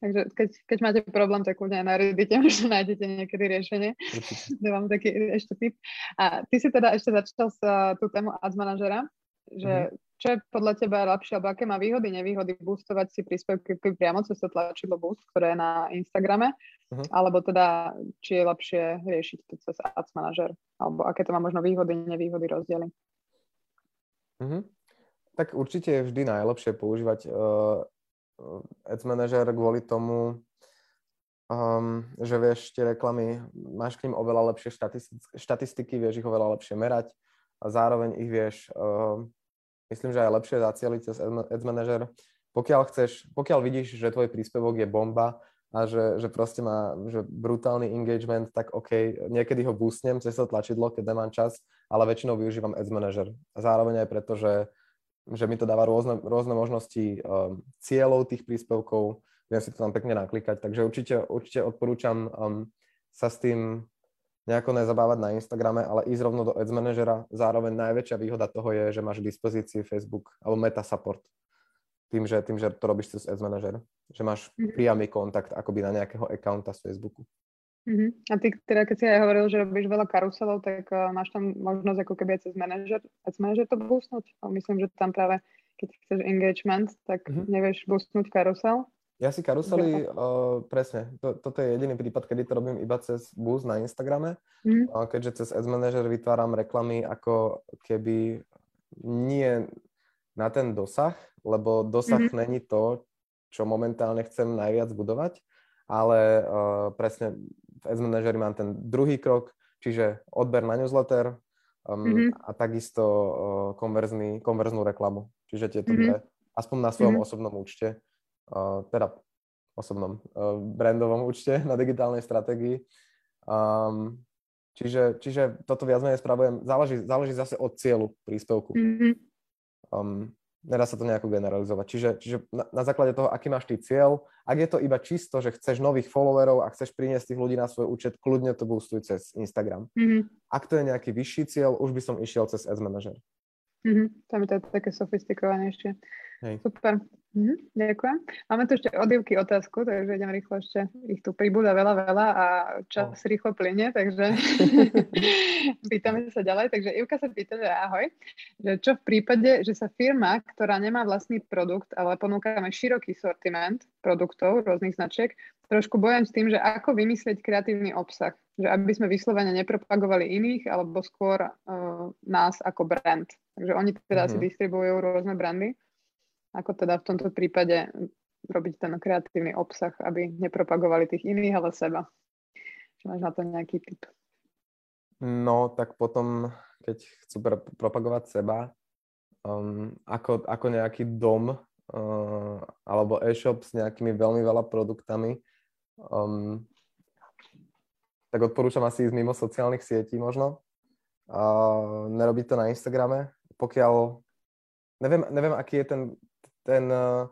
Takže keď, keď máte problém, tak kľudne aj na Reddite možno nájdete niekedy riešenie. Dávam taký ešte tip. A ty si teda ešte začal sa tú tému ads manažera, že mm-hmm. Čo je podľa teba lepšie, alebo aké má výhody, nevýhody boostovať si príspevky priamo cez to tlačidlo boost, ktoré je na Instagrame, mm-hmm. alebo teda či je lepšie riešiť to cez ads manažer, alebo aké to má možno výhody, nevýhody, rozdiely.
Mm-hmm. Tak určite je vždy najlepšie používať uh, ads manažer kvôli tomu, um, že vieš tie reklamy, máš k ním oveľa lepšie štatistiky, vieš ich oveľa lepšie merať a zároveň ich vieš, uh, myslím, že aj lepšie zacieliť cez ads manažer. Pokiaľ chceš, pokiaľ vidíš, že tvoj príspevok je bomba a že, že proste má že brutálny engagement, tak OK, niekedy ho boostnem cez to tlačidlo, keď nemám čas, ale väčšinou využívam ads manažer. Zároveň aj preto, že že mi to dáva rôzne, rôzne možnosti um, cieľov tých príspevkov, viem si to tam pekne naklikať, takže určite, určite odporúčam um, sa s tým nejako nezabávať na Instagrame, ale ísť rovno do Ads Managera. Zároveň najväčšia výhoda toho je, že máš k dispozícii Facebook alebo Meta Support. Tým, že, tým, že to robíš cez Ads Manager. Že máš mm-hmm. priamy kontakt akoby na nejakého accounta z Facebooku.
Uh-huh. A ty, teda keď si aj hovoril, že robíš veľa karuselov, tak uh, máš tam možnosť ako keby aj cez manažer, cez manažer to boostnúť? Myslím, že tam práve, keď chceš engagement, tak uh-huh. nevieš boostnúť karusel?
Ja si karusely, uh, presne, to, toto je jediný prípad, kedy to robím iba cez boost na Instagrame, uh-huh. uh, keďže cez Ads Manager vytváram reklamy ako keby nie na ten dosah, lebo dosah uh-huh. není to, čo momentálne chcem najviac budovať, ale uh, presne v Ads Managery mám ten druhý krok, čiže odber na newsletter um, mm-hmm. a takisto uh, konverzný, konverznú reklamu. Čiže tieto mm-hmm. dve, aspoň na svojom mm-hmm. osobnom účte, teda osobnom uh, brandovom účte na digitálnej stratégii. Um, čiže, čiže toto viac menej spravujem, záleží, záleží zase od cieľu príspevku. Mm-hmm. Um, Nedá sa to nejako generalizovať. Čiže, čiže na, na základe toho, aký máš ty cieľ, ak je to iba čisto, že chceš nových followerov a chceš priniesť tých ľudí na svoj účet, kľudne to boostuj cez Instagram. Mm-hmm. Ak to je nejaký vyšší cieľ, už by som išiel cez Ads Manager.
Mm-hmm. Tam je to také sofistikovanejšie. Hej. Super. Mm-hmm, ďakujem. Máme tu ešte odivky otázku, takže idem rýchlo ešte. Ich tu pribúda veľa, veľa a čas oh. rýchlo plyne, takže pýtame sa ďalej. Takže Ivka sa pýta, že ahoj, že čo v prípade, že sa firma, ktorá nemá vlastný produkt, ale ponúkame široký sortiment produktov rôznych značiek, trošku bojem s tým, že ako vymyslieť kreatívny obsah. Že aby sme vyslovene nepropagovali iných, alebo skôr uh, nás ako brand. Takže oni teda mm-hmm. si distribujú rôzne brandy ako teda v tomto prípade robiť ten kreatívny obsah, aby nepropagovali tých iných, ale seba. Či máš na to nejaký tip?
No, tak potom, keď chcú pro- propagovať seba, um, ako, ako nejaký dom uh, alebo e-shop s nejakými veľmi veľa produktami, um, tak odporúčam asi ísť mimo sociálnych sietí možno. Uh, nerobiť to na Instagrame, pokiaľ... Neviem, neviem, aký je ten ten, eh,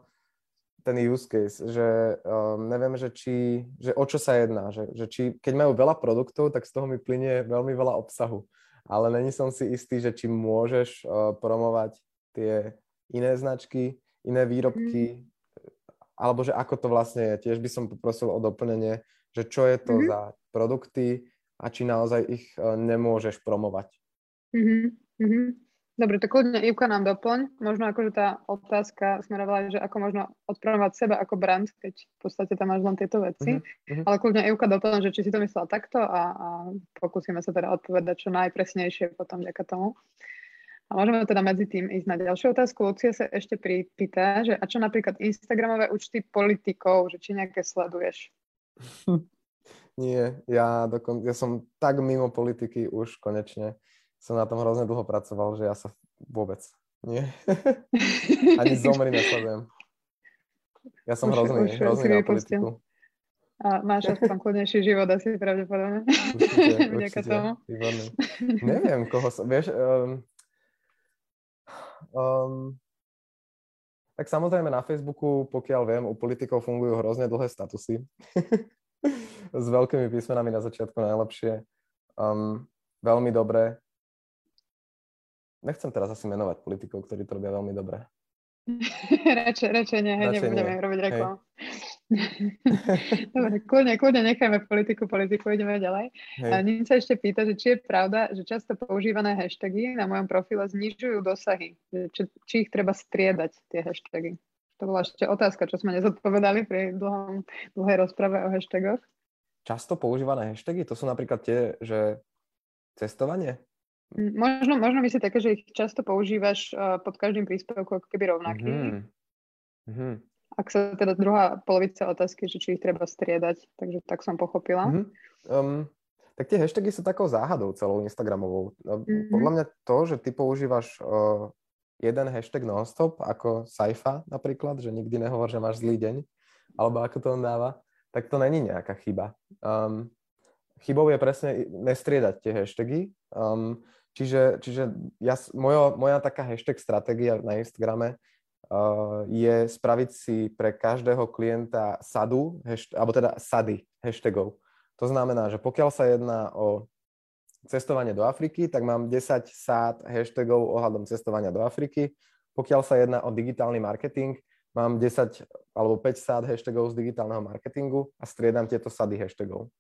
ten use case, že um, neviem, že, či, že o čo sa jedná, že, že či, keď majú veľa produktov, tak z toho mi plinie veľmi veľa obsahu. Ale není som si istý, že či môžeš uh, promovať tie iné značky, iné výrobky, mm. alebo že ako to vlastne je. Tiež by som poprosil o doplnenie, že čo je to mm. za produkty a či naozaj ich uh, nemôžeš promovať.
Mm-hmm. Dobre, to kľudne Ivka nám doplň. Možno akože tá otázka smerovala, že ako možno odpromovať seba ako brand, keď v podstate tam máš len tieto veci. Uh-huh. Ale kľudne Ivka doplň, že či si to myslela takto a, a pokúsime sa teda odpovedať čo najpresnejšie potom ďaká tomu. A môžeme teda medzi tým ísť na ďalšiu otázku. Lucia sa ešte pýta, že a čo napríklad Instagramové účty politikov, že či nejaké sleduješ?
Nie, ja, dokon, ja som tak mimo politiky už konečne som na tom hrozne dlho pracoval, že ja sa vôbec nie. Ani zomri nesledujem. Ja som už, hrozný, už, hrozný na politiku.
A máš aspoň kľudnejší život asi pravdepodobne. Určite, určite. tomu.
Výborný. Neviem, koho som, vieš, um, um, tak samozrejme na Facebooku, pokiaľ viem, u politikov fungujú hrozne dlhé statusy. S veľkými písmenami na začiatku najlepšie. Um, veľmi dobré nechcem teraz asi menovať politikov, ktorí to robia veľmi dobre.
radšej, radšej nie, radšej nebudeme nie. robiť reklamu. Dobre, kľudne, kľudne nechajme politiku, politiku, ideme ďalej. Ním sa ešte pýta, že či je pravda, že často používané hashtagy na mojom profile znižujú dosahy, či, či ich treba striedať, tie hashtagy. To bola ešte otázka, čo sme nezodpovedali pri dlhom, dlhej rozprave o hashtagoch.
Často používané hashtagy, to sú napríklad tie, že cestovanie?
Možno, možno myslí také, že ich často používaš uh, pod každým príspevkom ako keby rovnaký. Mm-hmm. Ak sa teda druhá polovica otázky, že či ich treba striedať, takže tak som pochopila. Mm-hmm. Um,
tak tie hashtagy sú takou záhadou celou Instagramovou. Mm-hmm. Podľa mňa to, že ty používaš uh, jeden hashtag nonstop, ako Saifa napríklad, že nikdy nehovor, že máš zlý deň, alebo ako to on dáva, tak to není nejaká chyba. Um, chybou je presne nestriedať tie hashtagy. Um, Čiže, čiže ja, mojo, moja taká hashtag stratégia na Instagrame uh, je spraviť si pre každého klienta sadu, hashtag, alebo teda sady hashtagov. To znamená, že pokiaľ sa jedná o cestovanie do Afriky, tak mám 10 sád hashtagov ohľadom cestovania do Afriky. Pokiaľ sa jedná o digitálny marketing, mám 10 alebo 5 sád hashtagov z digitálneho marketingu a striedam tieto sady hashtagov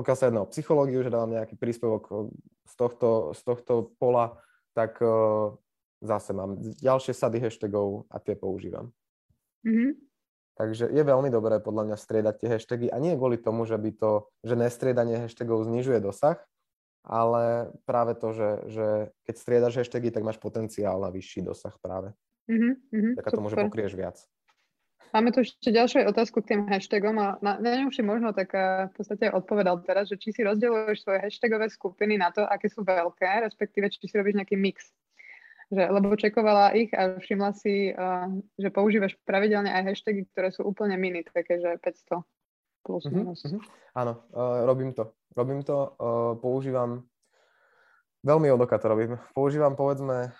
pokiaľ sa jedná o psychológiu, že dávam nejaký príspevok eh, z tohto, z tohto pola, tak uh, zase mám ďalšie sady hashtagov a tie používam. Mm-hmm. Takže je veľmi dobré podľa mňa striedať tie hashtagy a nie kvôli tomu, že by to, že nestriedanie hashtagov znižuje dosah, ale práve to, že, že keď striedaš hashtagy, tak máš potenciál na vyšší dosah práve. Mm-hmm, mm-hmm, tak to môže pokrieš viac.
Máme tu ešte ďalšiu otázku k tým hashtagom a na, na ňu si možno tak uh, v podstate odpovedal teraz, že či si rozdeľuješ svoje hashtagové skupiny na to, aké sú veľké, respektíve či si robíš nejaký mix. Že, lebo čekovala ich a všimla si, uh, že používaš pravidelne aj hashtagy, ktoré sú úplne mini, také, že 500 plus mm-hmm, minus. Mm-hmm.
Áno, uh, robím to. Robím to, uh, používam, veľmi odoka to robím. Používam povedzme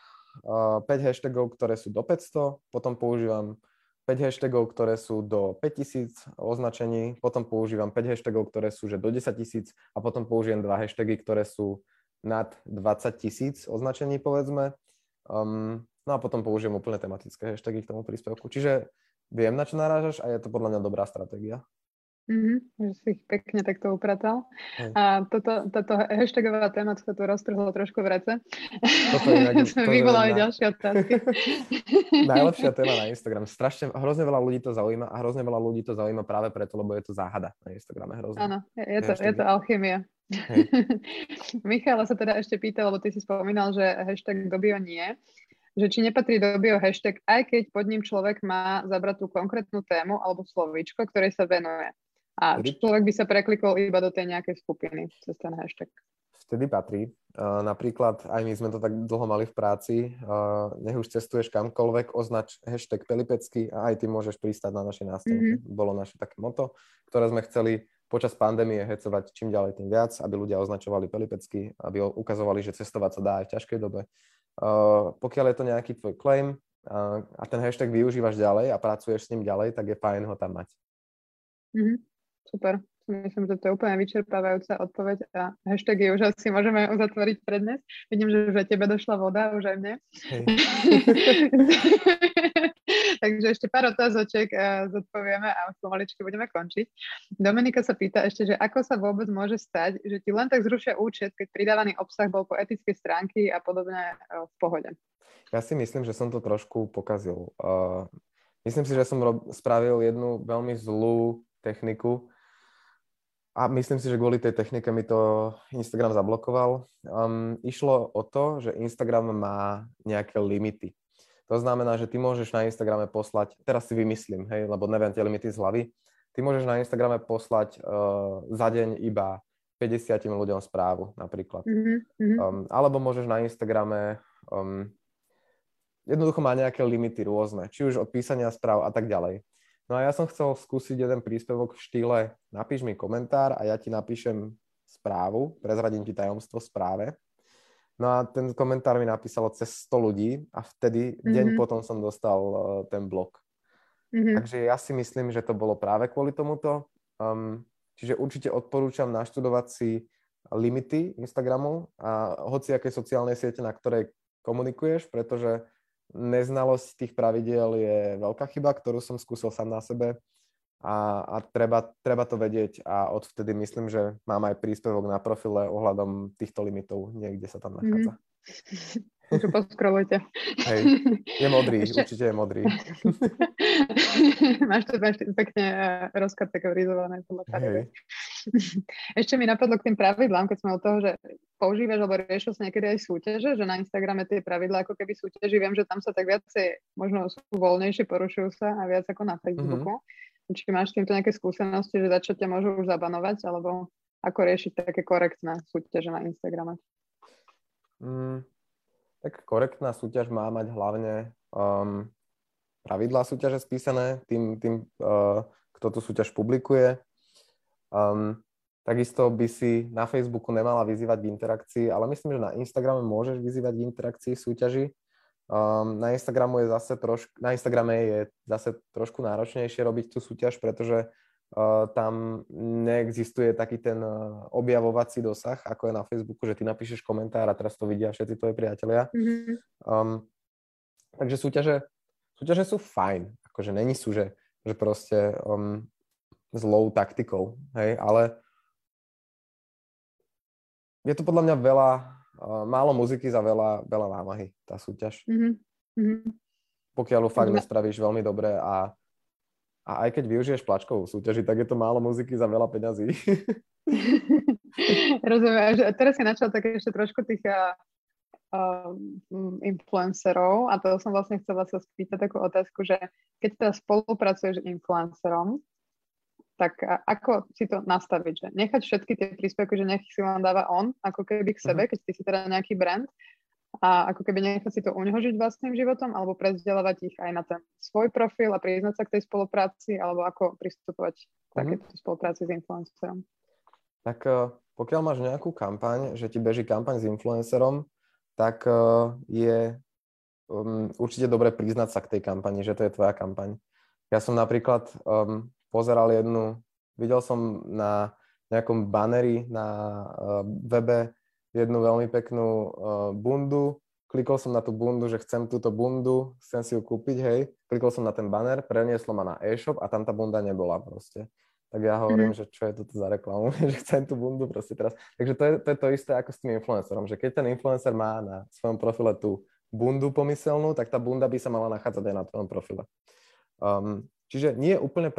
uh, 5 hashtagov, ktoré sú do 500, potom používam 5 hashtagov, ktoré sú do 5000 označení, potom používam 5 hashtagov, ktoré sú že do 10 tisíc a potom použijem 2 hashtagy, ktoré sú nad 20 tisíc označení, povedzme. Um, no a potom použijem úplne tematické hashtagy k tomu príspevku. Čiže viem, na čo narážaš a je to podľa mňa dobrá stratégia.
Mm-hmm, že si ich pekne takto upratal. Hej. A toto, táto hashtagová téma sa tu roztrhlo trošku v rece. Toto je Sme vyvolali na... ďalšie otázky.
Najlepšia téma na Instagram. Strašne, hrozne veľa ľudí to zaujíma a hrozne veľa ľudí to zaujíma práve preto, lebo je to záhada na Instagrame. Hrozne.
Áno, je, je, to, je to alchymia. Michala sa teda ešte pýtal, lebo ty si spomínal, že hashtag do bio nie že či nepatrí do bio hashtag, aj keď pod ním človek má zabrať tú konkrétnu tému alebo slovíčko, ktorej sa venuje. A človek by sa preklikol iba do tej nejakej skupiny cez ten hashtag.
Vtedy patrí. Uh, napríklad aj my sme to tak dlho mali v práci. Uh, nech už cestuješ kamkoľvek, označ hashtag Pelipecky a aj ty môžeš pristať na našej nástenke. Mm-hmm. Bolo naše také moto, ktoré sme chceli počas pandémie hecovať čím ďalej tým viac, aby ľudia označovali Pelipecky, aby ukazovali, že cestovať sa dá aj v ťažkej dobe. Uh, pokiaľ je to nejaký tvoj claim uh, a ten hashtag využívaš ďalej a pracuješ s ním ďalej, tak je fajn ho tam mať.
Mm-hmm. Super. Myslím, že to je úplne vyčerpávajúca odpoveď a hashtagy už asi môžeme uzatvoriť pre dnes. Vidím, že už aj tebe došla voda, už aj mne. Hey. Takže ešte pár otázoček uh, zodpovieme a už pomaličky budeme končiť. Dominika sa pýta ešte, že ako sa vôbec môže stať, že ti len tak zrušia účet, keď pridávaný obsah bol po etickej stránky a podobne uh, v pohode.
Ja si myslím, že som to trošku pokazil. Uh, myslím si, že som rob- spravil jednu veľmi zlú techniku a myslím si, že kvôli tej technike mi to Instagram zablokoval. Um, išlo o to, že Instagram má nejaké limity. To znamená, že ty môžeš na Instagrame poslať, teraz si vymyslím, hej, lebo neviem tie limity z hlavy, ty môžeš na Instagrame poslať uh, za deň iba 50 ľuďom správu napríklad. Mm-hmm. Um, alebo môžeš na Instagrame um, jednoducho má nejaké limity rôzne, či už od písania správ a tak ďalej. No a ja som chcel skúsiť jeden príspevok v štýle napíš mi komentár a ja ti napíšem správu, prezradím ti tajomstvo správe. No a ten komentár mi napísalo cez 100 ľudí a vtedy mm-hmm. deň potom som dostal uh, ten blok. Mm-hmm. Takže ja si myslím, že to bolo práve kvôli tomuto. Um, čiže určite odporúčam naštudovať si limity Instagramu a hoci aké sociálnej siete, na ktorej komunikuješ, pretože neznalosť tých pravidiel je veľká chyba, ktorú som skúsil sám na sebe a, a treba, treba to vedieť a odvtedy myslím, že mám aj príspevok na profile ohľadom týchto limitov, niekde sa tam nachádza.
Mm. Čo poskrolujte.
Hej, je modrý, Ešte... určite je modrý.
máš to pekne eh, rozkategorizované podľa Ešte mi napadlo k tým pravidlám, keď sme od toho, že používaš alebo riešil sa niekedy aj súťaže, že na Instagrame tie pravidlá ako keby súťaži, viem, že tam sa tak viacej, možno sú voľnejšie, porušujú sa a viac ako na Facebooku. Mm-hmm. Či máš s týmto nejaké skúsenosti, že za čo ťa môžu už zabanovať, alebo ako riešiť také korektné súťaže na Instagrame?
Mm, tak korektná súťaž má mať hlavne um, pravidlá súťaže spísané tým, tým uh, kto tú súťaž publikuje. Um, takisto by si na Facebooku nemala vyzývať k interakcii, ale myslím, že na Instagrame môžeš vyzývať k interakcii v súťaži. Um, na, Instagramu je zase trošku, na Instagrame je zase trošku náročnejšie robiť tú súťaž, pretože Uh, tam neexistuje taký ten uh, objavovací dosah, ako je na Facebooku, že ty napíšeš komentár a teraz to vidia všetci tvoji priatelia. Mm-hmm. Um, takže súťaže, súťaže sú fajn, akože není sú, že, že proste um, zlou taktikou, hej, ale je to podľa mňa veľa, uh, málo muziky za veľa, veľa námahy, tá súťaž. Mm-hmm. Pokiaľ ju fakt nespravíš veľmi dobre a a aj keď využiješ plačkovú súťaži, tak je to málo muziky za veľa peňazí.
Rozumiem. A teraz si načal také ešte trošku tých um, influencerov a to som vlastne chcela sa spýtať takú otázku, že keď teda spolupracuješ s influencerom, tak ako si to nastaviť, že nechať všetky tie príspevky, že nech si len dáva on, ako keby k sebe, uh-huh. keď ty si teda nejaký brand a ako keby nechať si to u neho žiť vlastným životom, alebo prezdeľovať ich aj na ten svoj profil a priznať sa k tej spolupráci, alebo ako pristupovať k uh-huh. takéto spolupráci s influencerom.
Tak eh, pokiaľ máš nejakú kampaň, že ti beží kampaň s influencerom, tak eh, je um, určite dobre priznať sa k tej kampani, že to je tvoja kampaň. Ja som napríklad um, pozeral jednu, videl som na nejakom baneri na uh, webe jednu veľmi peknú uh, bundu, klikol som na tú bundu, že chcem túto bundu, chcem si ju kúpiť, hej, klikol som na ten banner, prenieslo ma na e-shop a tam tá bunda nebola proste. Tak ja hovorím, mm-hmm. že čo je toto za reklamu, že chcem tú bundu proste teraz. Takže to je, to je to isté ako s tým influencerom, že keď ten influencer má na svojom profile tú bundu pomyselnú, tak tá bunda by sa mala nachádzať aj na tvojom profile. Um, Čiže nie úplne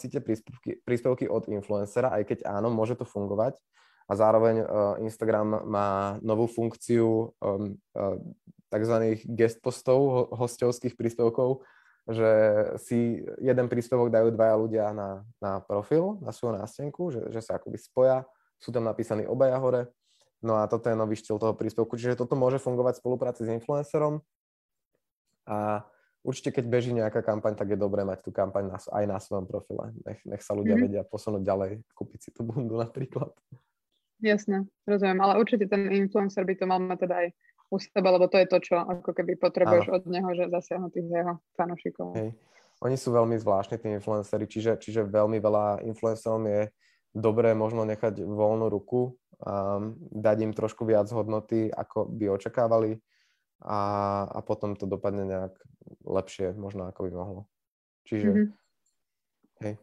si tie príspevky, príspevky od influencera, aj keď áno, môže to fungovať. A zároveň uh, Instagram má novú funkciu um, uh, tzv. guest postov, ho, hostovských príspevkov, že si jeden príspevok dajú dvaja ľudia na, na profil, na svoju nástenku, že, že sa akoby spoja, sú tam napísaní obaja hore. No a toto je nový štýl toho príspevku. Čiže toto môže fungovať v spolupráci s influencerom. A určite keď beží nejaká kampaň, tak je dobré mať tú kampaň na, aj na svojom profile. Nech, nech sa ľudia mm-hmm. vedia posunúť ďalej, kúpiť si tú bundu napríklad.
Jasné, rozumiem, ale určite ten influencer by to mal mať teda aj u seba, lebo to je to, čo ako keby potrebuješ Áno. od neho, že zasiahnu tých jeho fanúšikov.
Hej. Oni sú veľmi zvláštni, tí influenceri, čiže, čiže veľmi veľa influencerom je dobré možno nechať voľnú ruku a dať im trošku viac hodnoty, ako by očakávali a, a potom to dopadne nejak lepšie možno ako by mohlo. Čiže, mm-hmm. hej.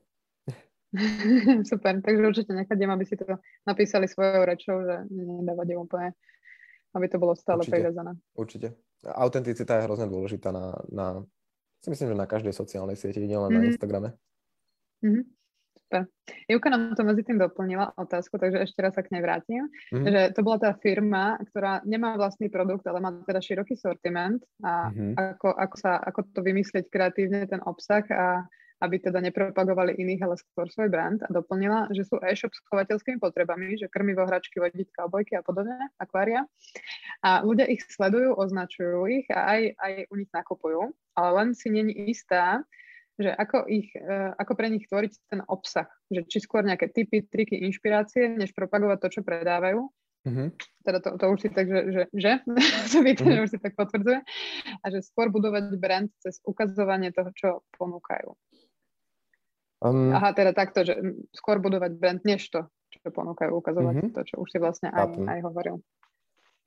Super, takže určite nechadiem, aby si to napísali svojou rečou, že nedávať úplne, aby to bolo stále určite, privezané.
Určite. Autenticita je hrozne dôležitá na, na, si myslím, že na každej sociálnej sieti, nielen mm-hmm. na mhm. Instagrame.
Mm-hmm. Super. Júka nám to medzi tým doplnila otázku, takže ešte raz sa k nej vrátim. Mm-hmm. Že to bola tá firma, ktorá nemá vlastný produkt, ale má teda široký sortiment a mm-hmm. ako, ako, sa, ako to vymyslieť kreatívne ten obsah a aby teda nepropagovali iných, ale skôr svoj brand a doplnila, že sú e-shop s chovateľskými potrebami, že krmivo, hračky, vodítka, obojky a podobne, akvária. A ľudia ich sledujú, označujú ich a aj, aj u nich nakupujú, ale len si není istá, že ako, ich, e, ako pre nich tvoriť ten obsah. Že či skôr nejaké typy, triky, inšpirácie, než propagovať to, čo predávajú. Mm-hmm. Teda to, to už si tak, že, že, že? to víte, mm-hmm. že už si tak potvrdzuje. A že skôr budovať brand cez ukazovanie toho, čo ponúkajú. Um, Aha, teda takto, že skôr budovať brand, než to, čo ponúkajú, ukazovať mm-hmm. to, čo už si vlastne aj, aj hovoril.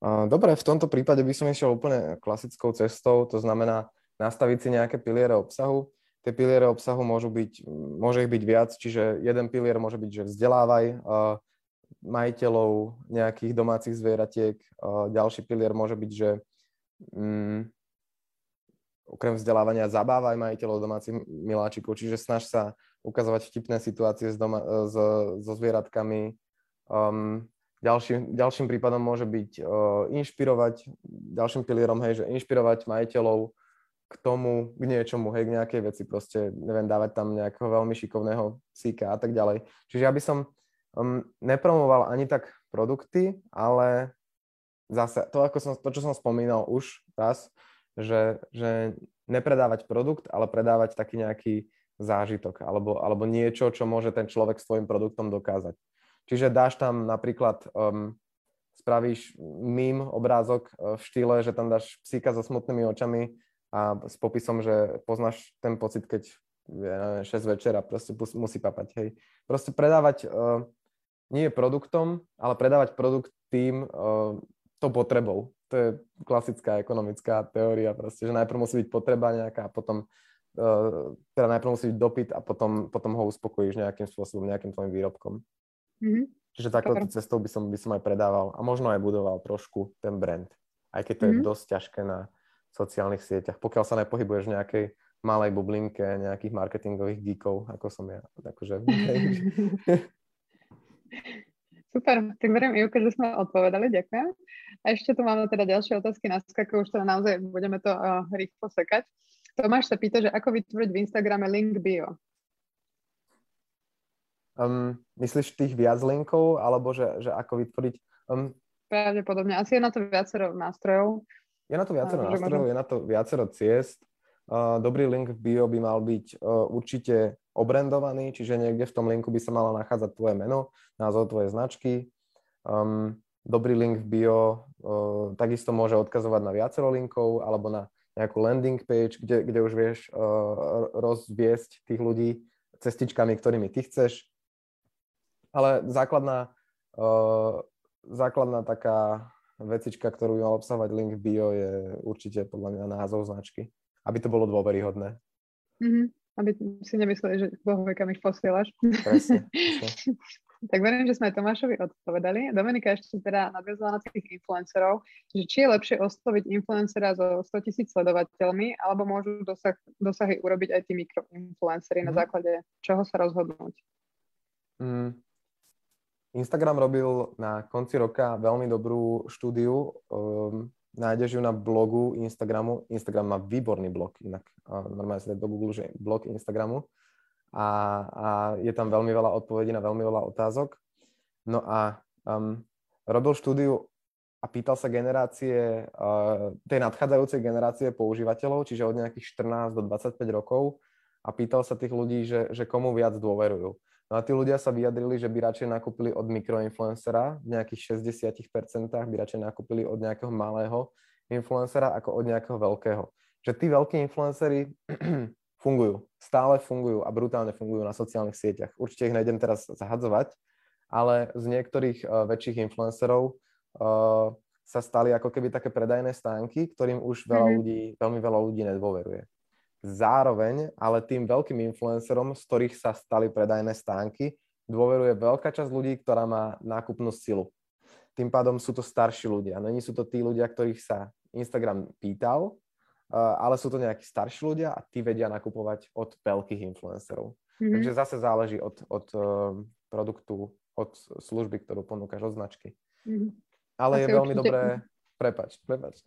Dobre, v tomto prípade by som išiel úplne klasickou cestou, to znamená nastaviť si nejaké piliere obsahu, Tie piliere obsahu môžu byť, môže ich byť viac, čiže jeden pilier môže byť, že vzdelávaj uh, majiteľov nejakých domácich zvieratiek, uh, ďalší pilier môže byť, že um, okrem vzdelávania zabávaj majiteľov domácich miláčikov, čiže snaž sa ukazovať vtipné situácie s doma, s, so zvieratkami. Um, ďalším, ďalším prípadom môže byť uh, inšpirovať, ďalším pilierom, hej, že inšpirovať majiteľov k tomu, k niečomu, hej, k nejakej veci, proste, neviem, dávať tam nejakého veľmi šikovného psíka a tak ďalej. Čiže ja by som um, nepromoval ani tak produkty, ale zase to, ako som, to, čo som spomínal už raz, že, že nepredávať produkt, ale predávať taký nejaký zážitok alebo, alebo niečo, čo môže ten človek s tvojim produktom dokázať. Čiže dáš tam napríklad, um, spravíš mím, obrázok uh, v štýle, že tam dáš psíka so smutnými očami a s popisom, že poznáš ten pocit, keď ja neviem, 6 večera proste musí papať, hej. Proste predávať uh, nie produktom, ale predávať produkt tým uh, to potrebou. To je klasická ekonomická teória proste, že najprv musí byť potreba nejaká a potom uh, teda najprv musí byť dopyt a potom, potom ho uspokojíš nejakým spôsobom, nejakým tvojim výrobkom. Mm-hmm. Čiže takouto cestou by som, by som aj predával a možno aj budoval trošku ten brand. Aj keď to mm-hmm. je mhm. dosť ťažké na, sociálnych sieťach, pokiaľ sa nepohybuješ v nejakej malej bublinke nejakých marketingových geekov, ako som ja. Akože,
Super, tak verím, Ivka, že sme odpovedali, ďakujem. A ešte tu máme teda ďalšie otázky na skaku, už teda naozaj budeme to uh, rýchlo sekať. Tomáš sa pýta, že ako vytvoriť v Instagrame link bio?
Um, myslíš tých viac linkov, alebo že, že ako vytvoriť... Um,
Pravdepodobne. Asi je na to viacero nástrojov.
Je na to viacero nástrojov, je na to viacero ciest. Dobrý link v bio by mal byť určite obrendovaný, čiže niekde v tom linku by sa malo nachádzať tvoje meno, názov tvojej značky. Um, dobrý link v bio uh, takisto môže odkazovať na viacero linkov alebo na nejakú landing page, kde, kde už vieš uh, rozviesť tých ľudí cestičkami, ktorými ty chceš. Ale základná, uh, základná taká vecička, ktorú by mal obsahovať link v bio je určite podľa mňa názov značky, aby to bolo dôveryhodné.
Mm-hmm aby si nemysleli, že Boh vie, kam ich posielaš.
Presne,
tak verím, že sme Tomášovi odpovedali. Dominika ešte teda nadviazala na tých influencerov, že či je lepšie osloviť influencera so 100 tisíc sledovateľmi, alebo môžu dosah, dosahy urobiť aj tí mikroinfluencery mm. na mhm. základe čoho sa rozhodnúť?
Mm. Instagram robil na konci roka veľmi dobrú štúdiu um, nájdeš ju na blogu Instagramu. Instagram má výborný blog, inak normálne sa do Google, že blog Instagramu. A, a je tam veľmi veľa odpovedí na veľmi veľa otázok. No a um, robil štúdiu a pýtal sa generácie, uh, tej nadchádzajúcej generácie používateľov, čiže od nejakých 14 do 25 rokov a pýtal sa tých ľudí, že, že komu viac dôverujú. No a tí ľudia sa vyjadrili, že by radšej nakúpili od mikroinfluencera, v nejakých 60% by radšej nakúpili od nejakého malého influencera ako od nejakého veľkého. Že tí veľkí influencery fungujú, stále fungujú a brutálne fungujú na sociálnych sieťach. Určite ich nejdem teraz zahadzovať, ale z niektorých uh, väčších influencerov uh, sa stali ako keby také predajné stánky, ktorým už veľa mm-hmm. ľudí, veľmi veľa ľudí nedôveruje. Zároveň ale tým veľkým influencerom, z ktorých sa stali predajné stánky, dôveruje veľká časť ľudí, ktorá má nákupnú silu. Tým pádom sú to starší ľudia. Není sú to tí ľudia, ktorých sa Instagram pýtal, ale sú to nejakí starší ľudia a tí vedia nakupovať od veľkých influencerov. Mm-hmm. Takže zase záleží od, od eh, produktu, od služby, ktorú ponúkaš, od značky. Mm-hmm. Ale Asi je veľmi určite... dobré... Prepač, prepač.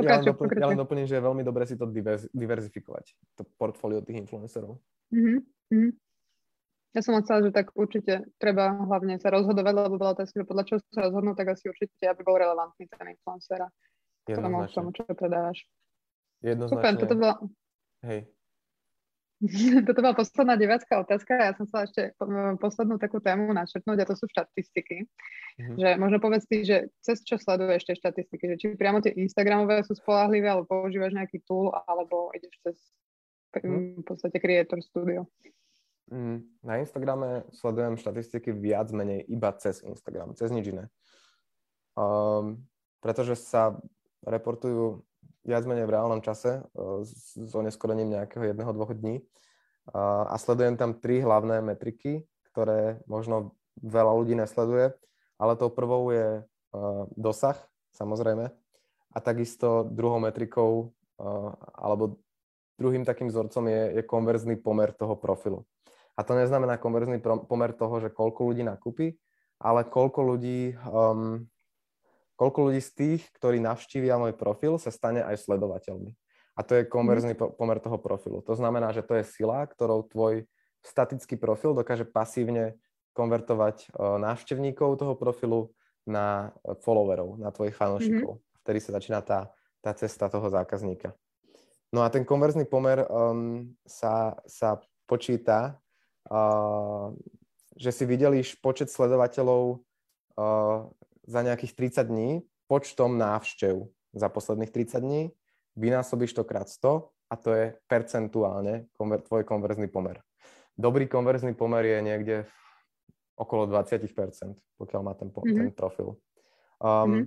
Pokračuj, ja, len doplň, ja len doplním, že je veľmi dobré si to diverz, diverzifikovať, to portfólio tých influencerov. Mm-hmm.
Ja som chcela, že tak určite treba hlavne sa rozhodovať, lebo bola otázka, že podľa čoho sa rozhodnú, tak asi určite, aby bol relevantný ten influencer tomu, tomu, čo predávaš.
Jednoznačne. Super,
toto bola...
Hej.
Toto bola posledná divácká otázka. Ja som chcela ešte poslednú takú tému načrtnúť a to sú štatistiky. Mm-hmm. Že možno povedz ty, že cez čo sleduješ tie štatistiky? Že či priamo tie Instagramové sú spolahlivé, alebo používaš nejaký tool, alebo ideš cez mm-hmm. v podstate Creator Studio?
Mm, na Instagrame sledujem štatistiky viac menej iba cez Instagram, cez nič iné. Um, pretože sa reportujú viac menej v reálnom čase uh, s oneskorením nejakého jedného, dvoch dní. A sledujem tam tri hlavné metriky, ktoré možno veľa ľudí nesleduje, ale tou prvou je uh, dosah, samozrejme, a takisto druhou metrikou alebo druhým takým vzorcom je, je konverzný pomer toho profilu. A to neznamená konverzný pomer toho, že koľko ľudí nakúpi, ale koľko ľudí um, koľko ľudí z tých, ktorí navštívia môj profil, sa stane aj sledovateľmi. A to je konverzný mhm. pomer toho profilu. To znamená, že to je sila, ktorou tvoj statický profil dokáže pasívne konvertovať e, návštevníkov toho profilu na followerov, na tvojich fanúšikov. Mm-hmm. Vtedy sa začína tá, tá cesta toho zákazníka. No a ten konverzný pomer um, sa, sa počíta, uh, že si videliš počet sledovateľov uh, za nejakých 30 dní počtom návštev za posledných 30 dní, vynásobíš to krát 100 a to je percentuálne konver- tvoj konverzný pomer. Dobrý konverzný pomer je niekde okolo 20%, pokiaľ má ten, po- mm-hmm. ten profil. Um, mm-hmm.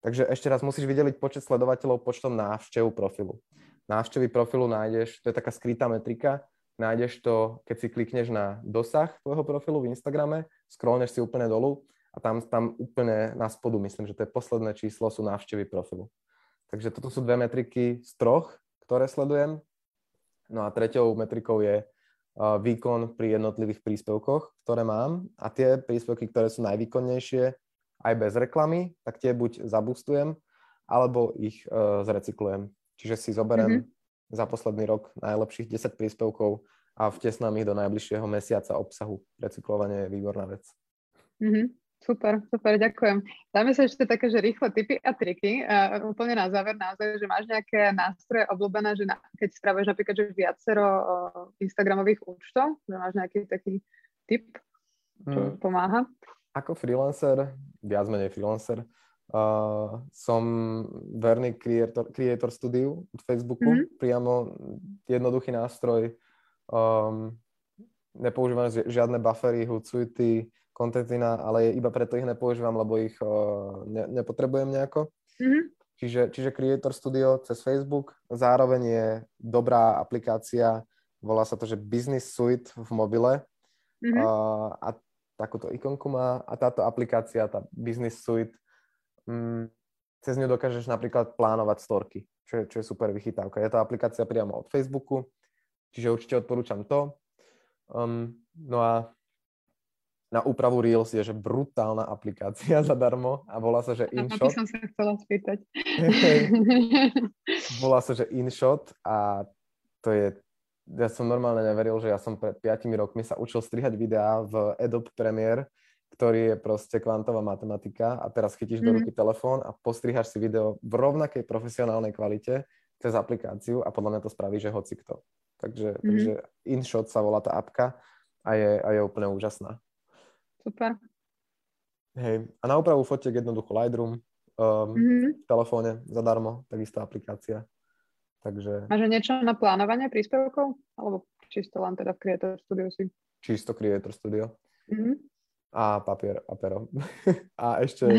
Takže ešte raz musíš vydeliť počet sledovateľov počtom návštev profilu. Návštevy profilu nájdeš, to je taká skrytá metrika, nájdeš to, keď si klikneš na dosah tvojho profilu v Instagrame, scrollneš si úplne dolu a tam, tam úplne na spodu, myslím, že to je posledné číslo, sú návštevy profilu. Takže toto sú dve metriky z troch, ktoré sledujem. No a treťou metrikou je výkon pri jednotlivých príspevkoch, ktoré mám a tie príspevky, ktoré sú najvýkonnejšie, aj bez reklamy, tak tie buď zabustujem, alebo ich uh, zrecyklujem. Čiže si zoberiem mm-hmm. za posledný rok najlepších 10 príspevkov a vtesnám ich do najbližšieho mesiaca obsahu. Recyklovanie je výborná vec.
Mm-hmm. Super, super, ďakujem. Dáme sa ešte také, že rýchle tipy a triky. Uh, úplne na záver naozaj, že máš nejaké nástroje obľúbené, že na, keď spravuješ napríklad že viacero uh, Instagramových účtov, že máš nejaký taký tip, čo hmm. pomáha?
Ako freelancer, viac menej freelancer, uh, som verný creator, creator studiu od Facebooku, mm-hmm. priamo jednoduchý nástroj, um, nepoužívam žiadne buffery, hootsuity, kontentina, ale iba preto ich nepoužívam, lebo ich uh, ne, nepotrebujem nejako. Mm-hmm. Čiže, čiže Creator Studio cez Facebook. Zároveň je dobrá aplikácia, volá sa to, že Business Suite v mobile. Mm-hmm. Uh, a takúto ikonku má. A táto aplikácia, tá Business Suite, um, cez ňu dokážeš napríklad plánovať storky, čo je, čo je super vychytávka. Je to aplikácia priamo od Facebooku, čiže určite odporúčam to. Um, no a na úpravu Reels je, že brutálna aplikácia zadarmo a volá sa, že InShot.
A som sa chcela spýtať.
volá sa, že InShot a to je, ja som normálne neveril, že ja som pred 5 rokmi sa učil strihať videá v Adobe Premiere, ktorý je proste kvantová matematika a teraz chytíš mm. do mhm. ruky telefón a postrihaš si video v rovnakej profesionálnej kvalite cez aplikáciu a podľa mňa to spraví, že hoci kto. Takže, mm. takže InShot sa volá tá apka a je, a je úplne úžasná.
Super.
Hej, a na úpravu fotiek jednoducho Lightroom, um, mm-hmm. v telefóne zadarmo, takisto aplikácia. Takže...
Máš niečo na plánovanie príspevkov? Alebo čisto len teda v Creator Studio si?
Čisto Creator Studio. Mm-hmm. A papier a pero. a ešte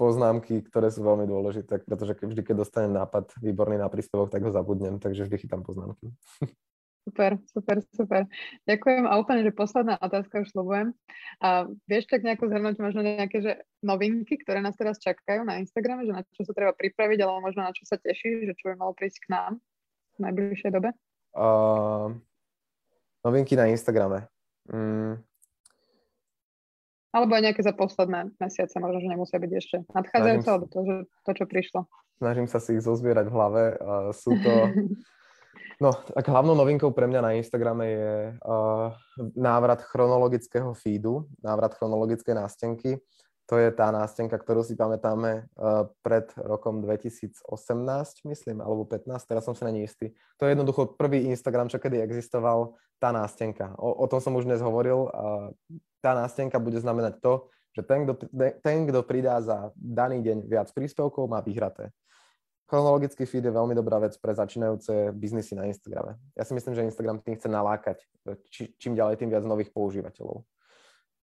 poznámky, ktoré sú veľmi dôležité, pretože vždy, keď dostanem nápad výborný na príspevok, tak ho zabudnem, takže vždy chytám poznámky.
Super, super, super. Ďakujem a úplne, že posledná otázka už slovujem. A vieš tak nejako zhrnúť možno nejaké že novinky, ktoré nás teraz čakajú na Instagrame, že na čo sa treba pripraviť, alebo možno na čo sa teší, že čo by malo prísť k nám v najbližšej dobe? Uh,
novinky na Instagrame. Mm.
Alebo aj nejaké za posledné mesiace, možno, že nemusia byť ešte nadchádzajúce, alebo to, že to, čo prišlo.
Snažím sa si ich zozbierať v hlave. Uh, sú to No, tak hlavnou novinkou pre mňa na Instagrame je uh, návrat chronologického feedu, návrat chronologickej nástenky. To je tá nástenka, ktorú si pamätáme uh, pred rokom 2018, myslím, alebo 15, teraz som si není istý. To je jednoducho prvý Instagram, čo kedy existoval, tá nástenka. O, o tom som už dnes hovoril. Uh, tá nástenka bude znamenať to, že ten, kto, ten, kto pridá za daný deň viac príspevkov, má vyhraté. Chronologický feed je veľmi dobrá vec pre začínajúce biznisy na Instagrame. Ja si myslím, že Instagram tým chce nalákať či, čím ďalej, tým viac nových používateľov.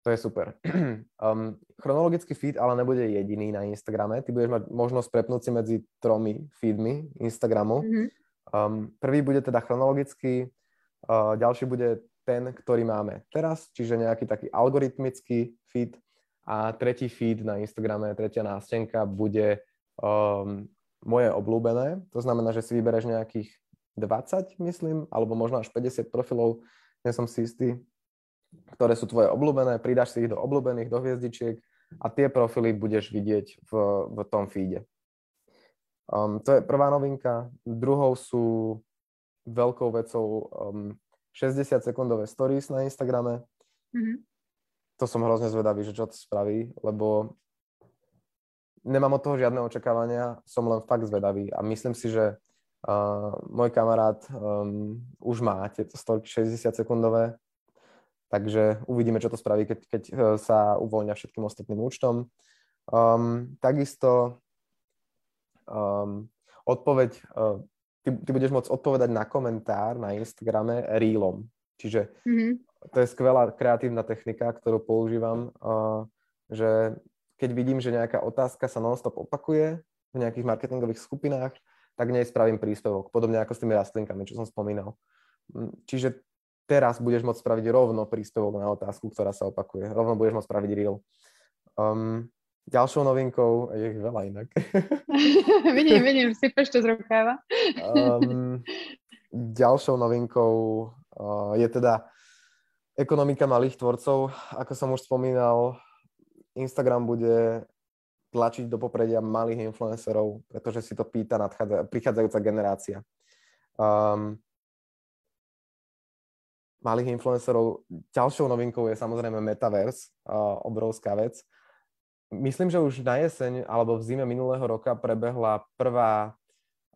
To je super. Um, chronologický feed ale nebude jediný na Instagrame. Ty budeš mať možnosť prepnúť si medzi tromi feedmi Instagramu. Mm-hmm. Um, prvý bude teda chronologický, uh, ďalší bude ten, ktorý máme teraz, čiže nejaký taký algoritmický feed a tretí feed na Instagrame, tretia nástenka bude um, moje obľúbené. To znamená, že si vybereš nejakých 20, myslím, alebo možno až 50 profilov, nie som si istý, ktoré sú tvoje obľúbené, pridáš si ich do obľúbených, do hviezdičiek a tie profily budeš vidieť v, v tom feede. Um, to je prvá novinka. Druhou sú veľkou vecou um, 60-sekundové stories na Instagrame. Mm-hmm. To som hrozne zvedavý, že čo to spraví, lebo nemám od toho žiadne očakávania, som len fakt zvedavý a myslím si, že uh, môj kamarát um, už má tieto stovky 60 sekundové, takže uvidíme, čo to spraví, keď, keď uh, sa uvoľňa všetkým ostatným účtom. Um, takisto um, odpoveď, uh, ty, ty budeš môcť odpovedať na komentár na Instagrame reelom, čiže mm-hmm. to je skvelá kreatívna technika, ktorú používam, uh, že keď vidím, že nejaká otázka sa non-stop opakuje v nejakých marketingových skupinách, tak nej spravím príspevok, podobne ako s tými rastlinkami, čo som spomínal. Mm, čiže teraz budeš môcť spraviť rovno príspevok na otázku, ktorá sa opakuje. Rovno budeš môcť spraviť reel. Um, ďalšou novinkou, je veľa inak.
vidím, vidím, si to z rukáva. um,
ďalšou novinkou uh, je teda ekonomika malých tvorcov. Ako som už spomínal, Instagram bude tlačiť do popredia malých influencerov, pretože si to pýta prichádzajúca generácia. Um, malých influencerov. Ďalšou novinkou je samozrejme Metaverse, uh, obrovská vec. Myslím, že už na jeseň alebo v zime minulého roka prebehla prvá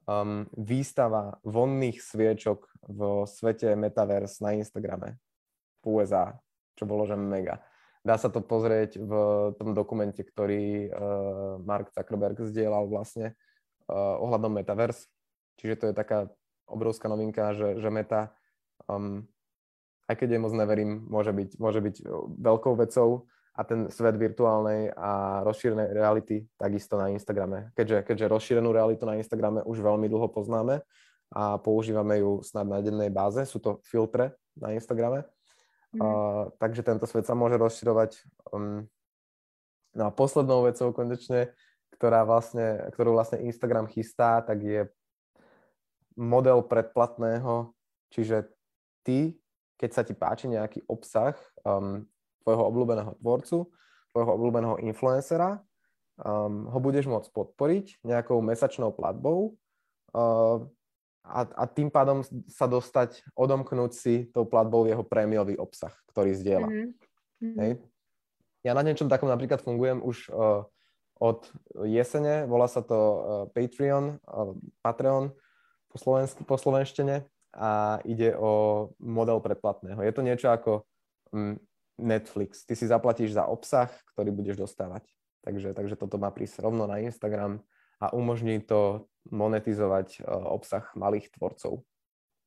um, výstava vonných sviečok v svete Metaverse na Instagrame v USA, čo bolo že mega. Dá sa to pozrieť v tom dokumente, ktorý uh, Mark Zuckerberg zdieľal vlastne uh, ohľadom Metaverse. Čiže to je taká obrovská novinka, že, že Meta, um, aj keď jej moc neverím, môže byť, môže byť veľkou vecou a ten svet virtuálnej a rozšírenej reality takisto na Instagrame. Keďže, keďže rozšírenú realitu na Instagrame už veľmi dlho poznáme a používame ju snad na dennej báze, sú to filtre na Instagrame, Mm. Uh, takže tento svet sa môže rozširovať. Um, no a poslednou vecou konečne, ktorá vlastne, ktorú vlastne Instagram chystá, tak je model predplatného, čiže ty, keď sa ti páči nejaký obsah um, tvojho obľúbeného tvorcu, tvojho obľúbeného influencera, um, ho budeš môcť podporiť nejakou mesačnou platbou uh, a, a tým pádom sa dostať, odomknúť si tou platbou jeho prémiový obsah, ktorý zdieľa. Mm-hmm. Hej. Ja na niečom takom napríklad fungujem už uh, od jesene, volá sa to uh, Patreon, uh, Patreon po, slovensky, po slovenštine a ide o model predplatného. Je to niečo ako um, Netflix. Ty si zaplatíš za obsah, ktorý budeš dostávať. Takže, takže toto má prísť rovno na Instagram a umožní to monetizovať uh, obsah malých tvorcov.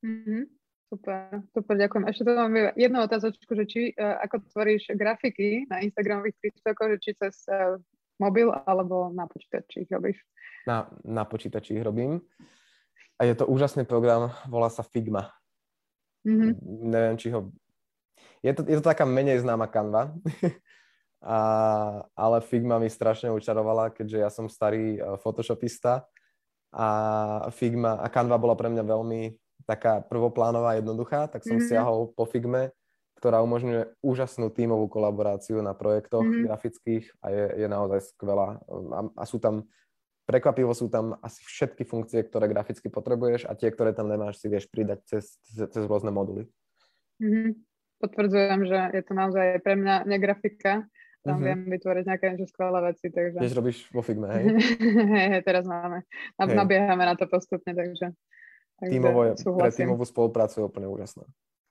Mm-hmm. Super, super, ďakujem. Ešte to mám jednu otázočku, že či uh, ako tvoríš grafiky na Instagramových príspevkoch, že či cez uh, mobil alebo na počítači ich robíš?
Na, na počítači ich robím. A je to úžasný program, volá sa Figma. Mm-hmm. Neviem, či ho... Je to, je to taká menej známa kanva, a, ale Figma mi strašne učarovala, keďže ja som starý photoshopista a Figma a Canva bola pre mňa veľmi taká prvoplánová, jednoduchá, tak som mm-hmm. siahol po Figme, ktorá umožňuje úžasnú tímovú kolaboráciu na projektoch mm-hmm. grafických a je, je naozaj skvelá. A, a sú tam, prekvapivo sú tam asi všetky funkcie, ktoré graficky potrebuješ a tie, ktoré tam nemáš, si vieš pridať cez, cez, cez rôzne moduly.
Mm-hmm. Potvrdzujem, že je to naozaj pre mňa negrafika, tam uh-huh. viem vytvoriť nejaké skvelé veci, takže...
Tiež robíš vo Figme, hej?
hej, hej, teraz máme. Nab- hej. Nabiehame na to postupne, takže...
takže Tímovo je, pre tímovú spoluprácu je úplne úžasné.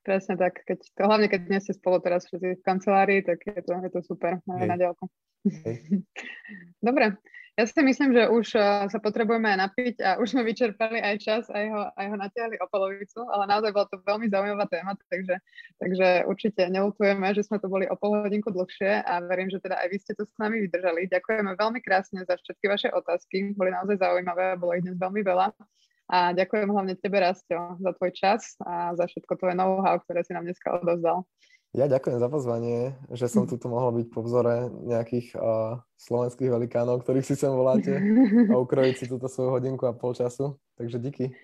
Presne tak, keď, hlavne keď nie ste spolu teraz všetci v kancelárii, tak je to, je to super aj na diálku. Dobre, ja si myslím, že už uh, sa potrebujeme aj napiť a už sme vyčerpali aj čas, aj ho, aj ho natiahli o polovicu, ale naozaj bola to veľmi zaujímavá téma, takže, takže určite neutujeme, že sme tu boli o pol hodinku dlhšie a verím, že teda aj vy ste to s nami vydržali. Ďakujeme veľmi krásne za všetky vaše otázky, boli naozaj zaujímavé, bolo ich dnes veľmi veľa. A ďakujem hlavne tebe, Rastio, za tvoj čas a za všetko tvoje know-how, ktoré si nám dneska odozdal.
Ja ďakujem za pozvanie, že som tu mohol byť po vzore nejakých uh, slovenských velikánov, ktorých si sem voláte a ukrojiť si túto svoju hodinku a pol času. Takže díky.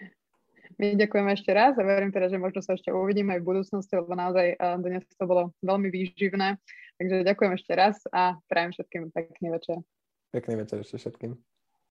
My ďakujeme ešte raz a verím teda, že možno sa ešte uvidíme aj v budúcnosti, lebo naozaj uh, dnes to bolo veľmi výživné. Takže ďakujem ešte raz a prajem všetkým pekný večer.
Pekný večer ešte všetkým.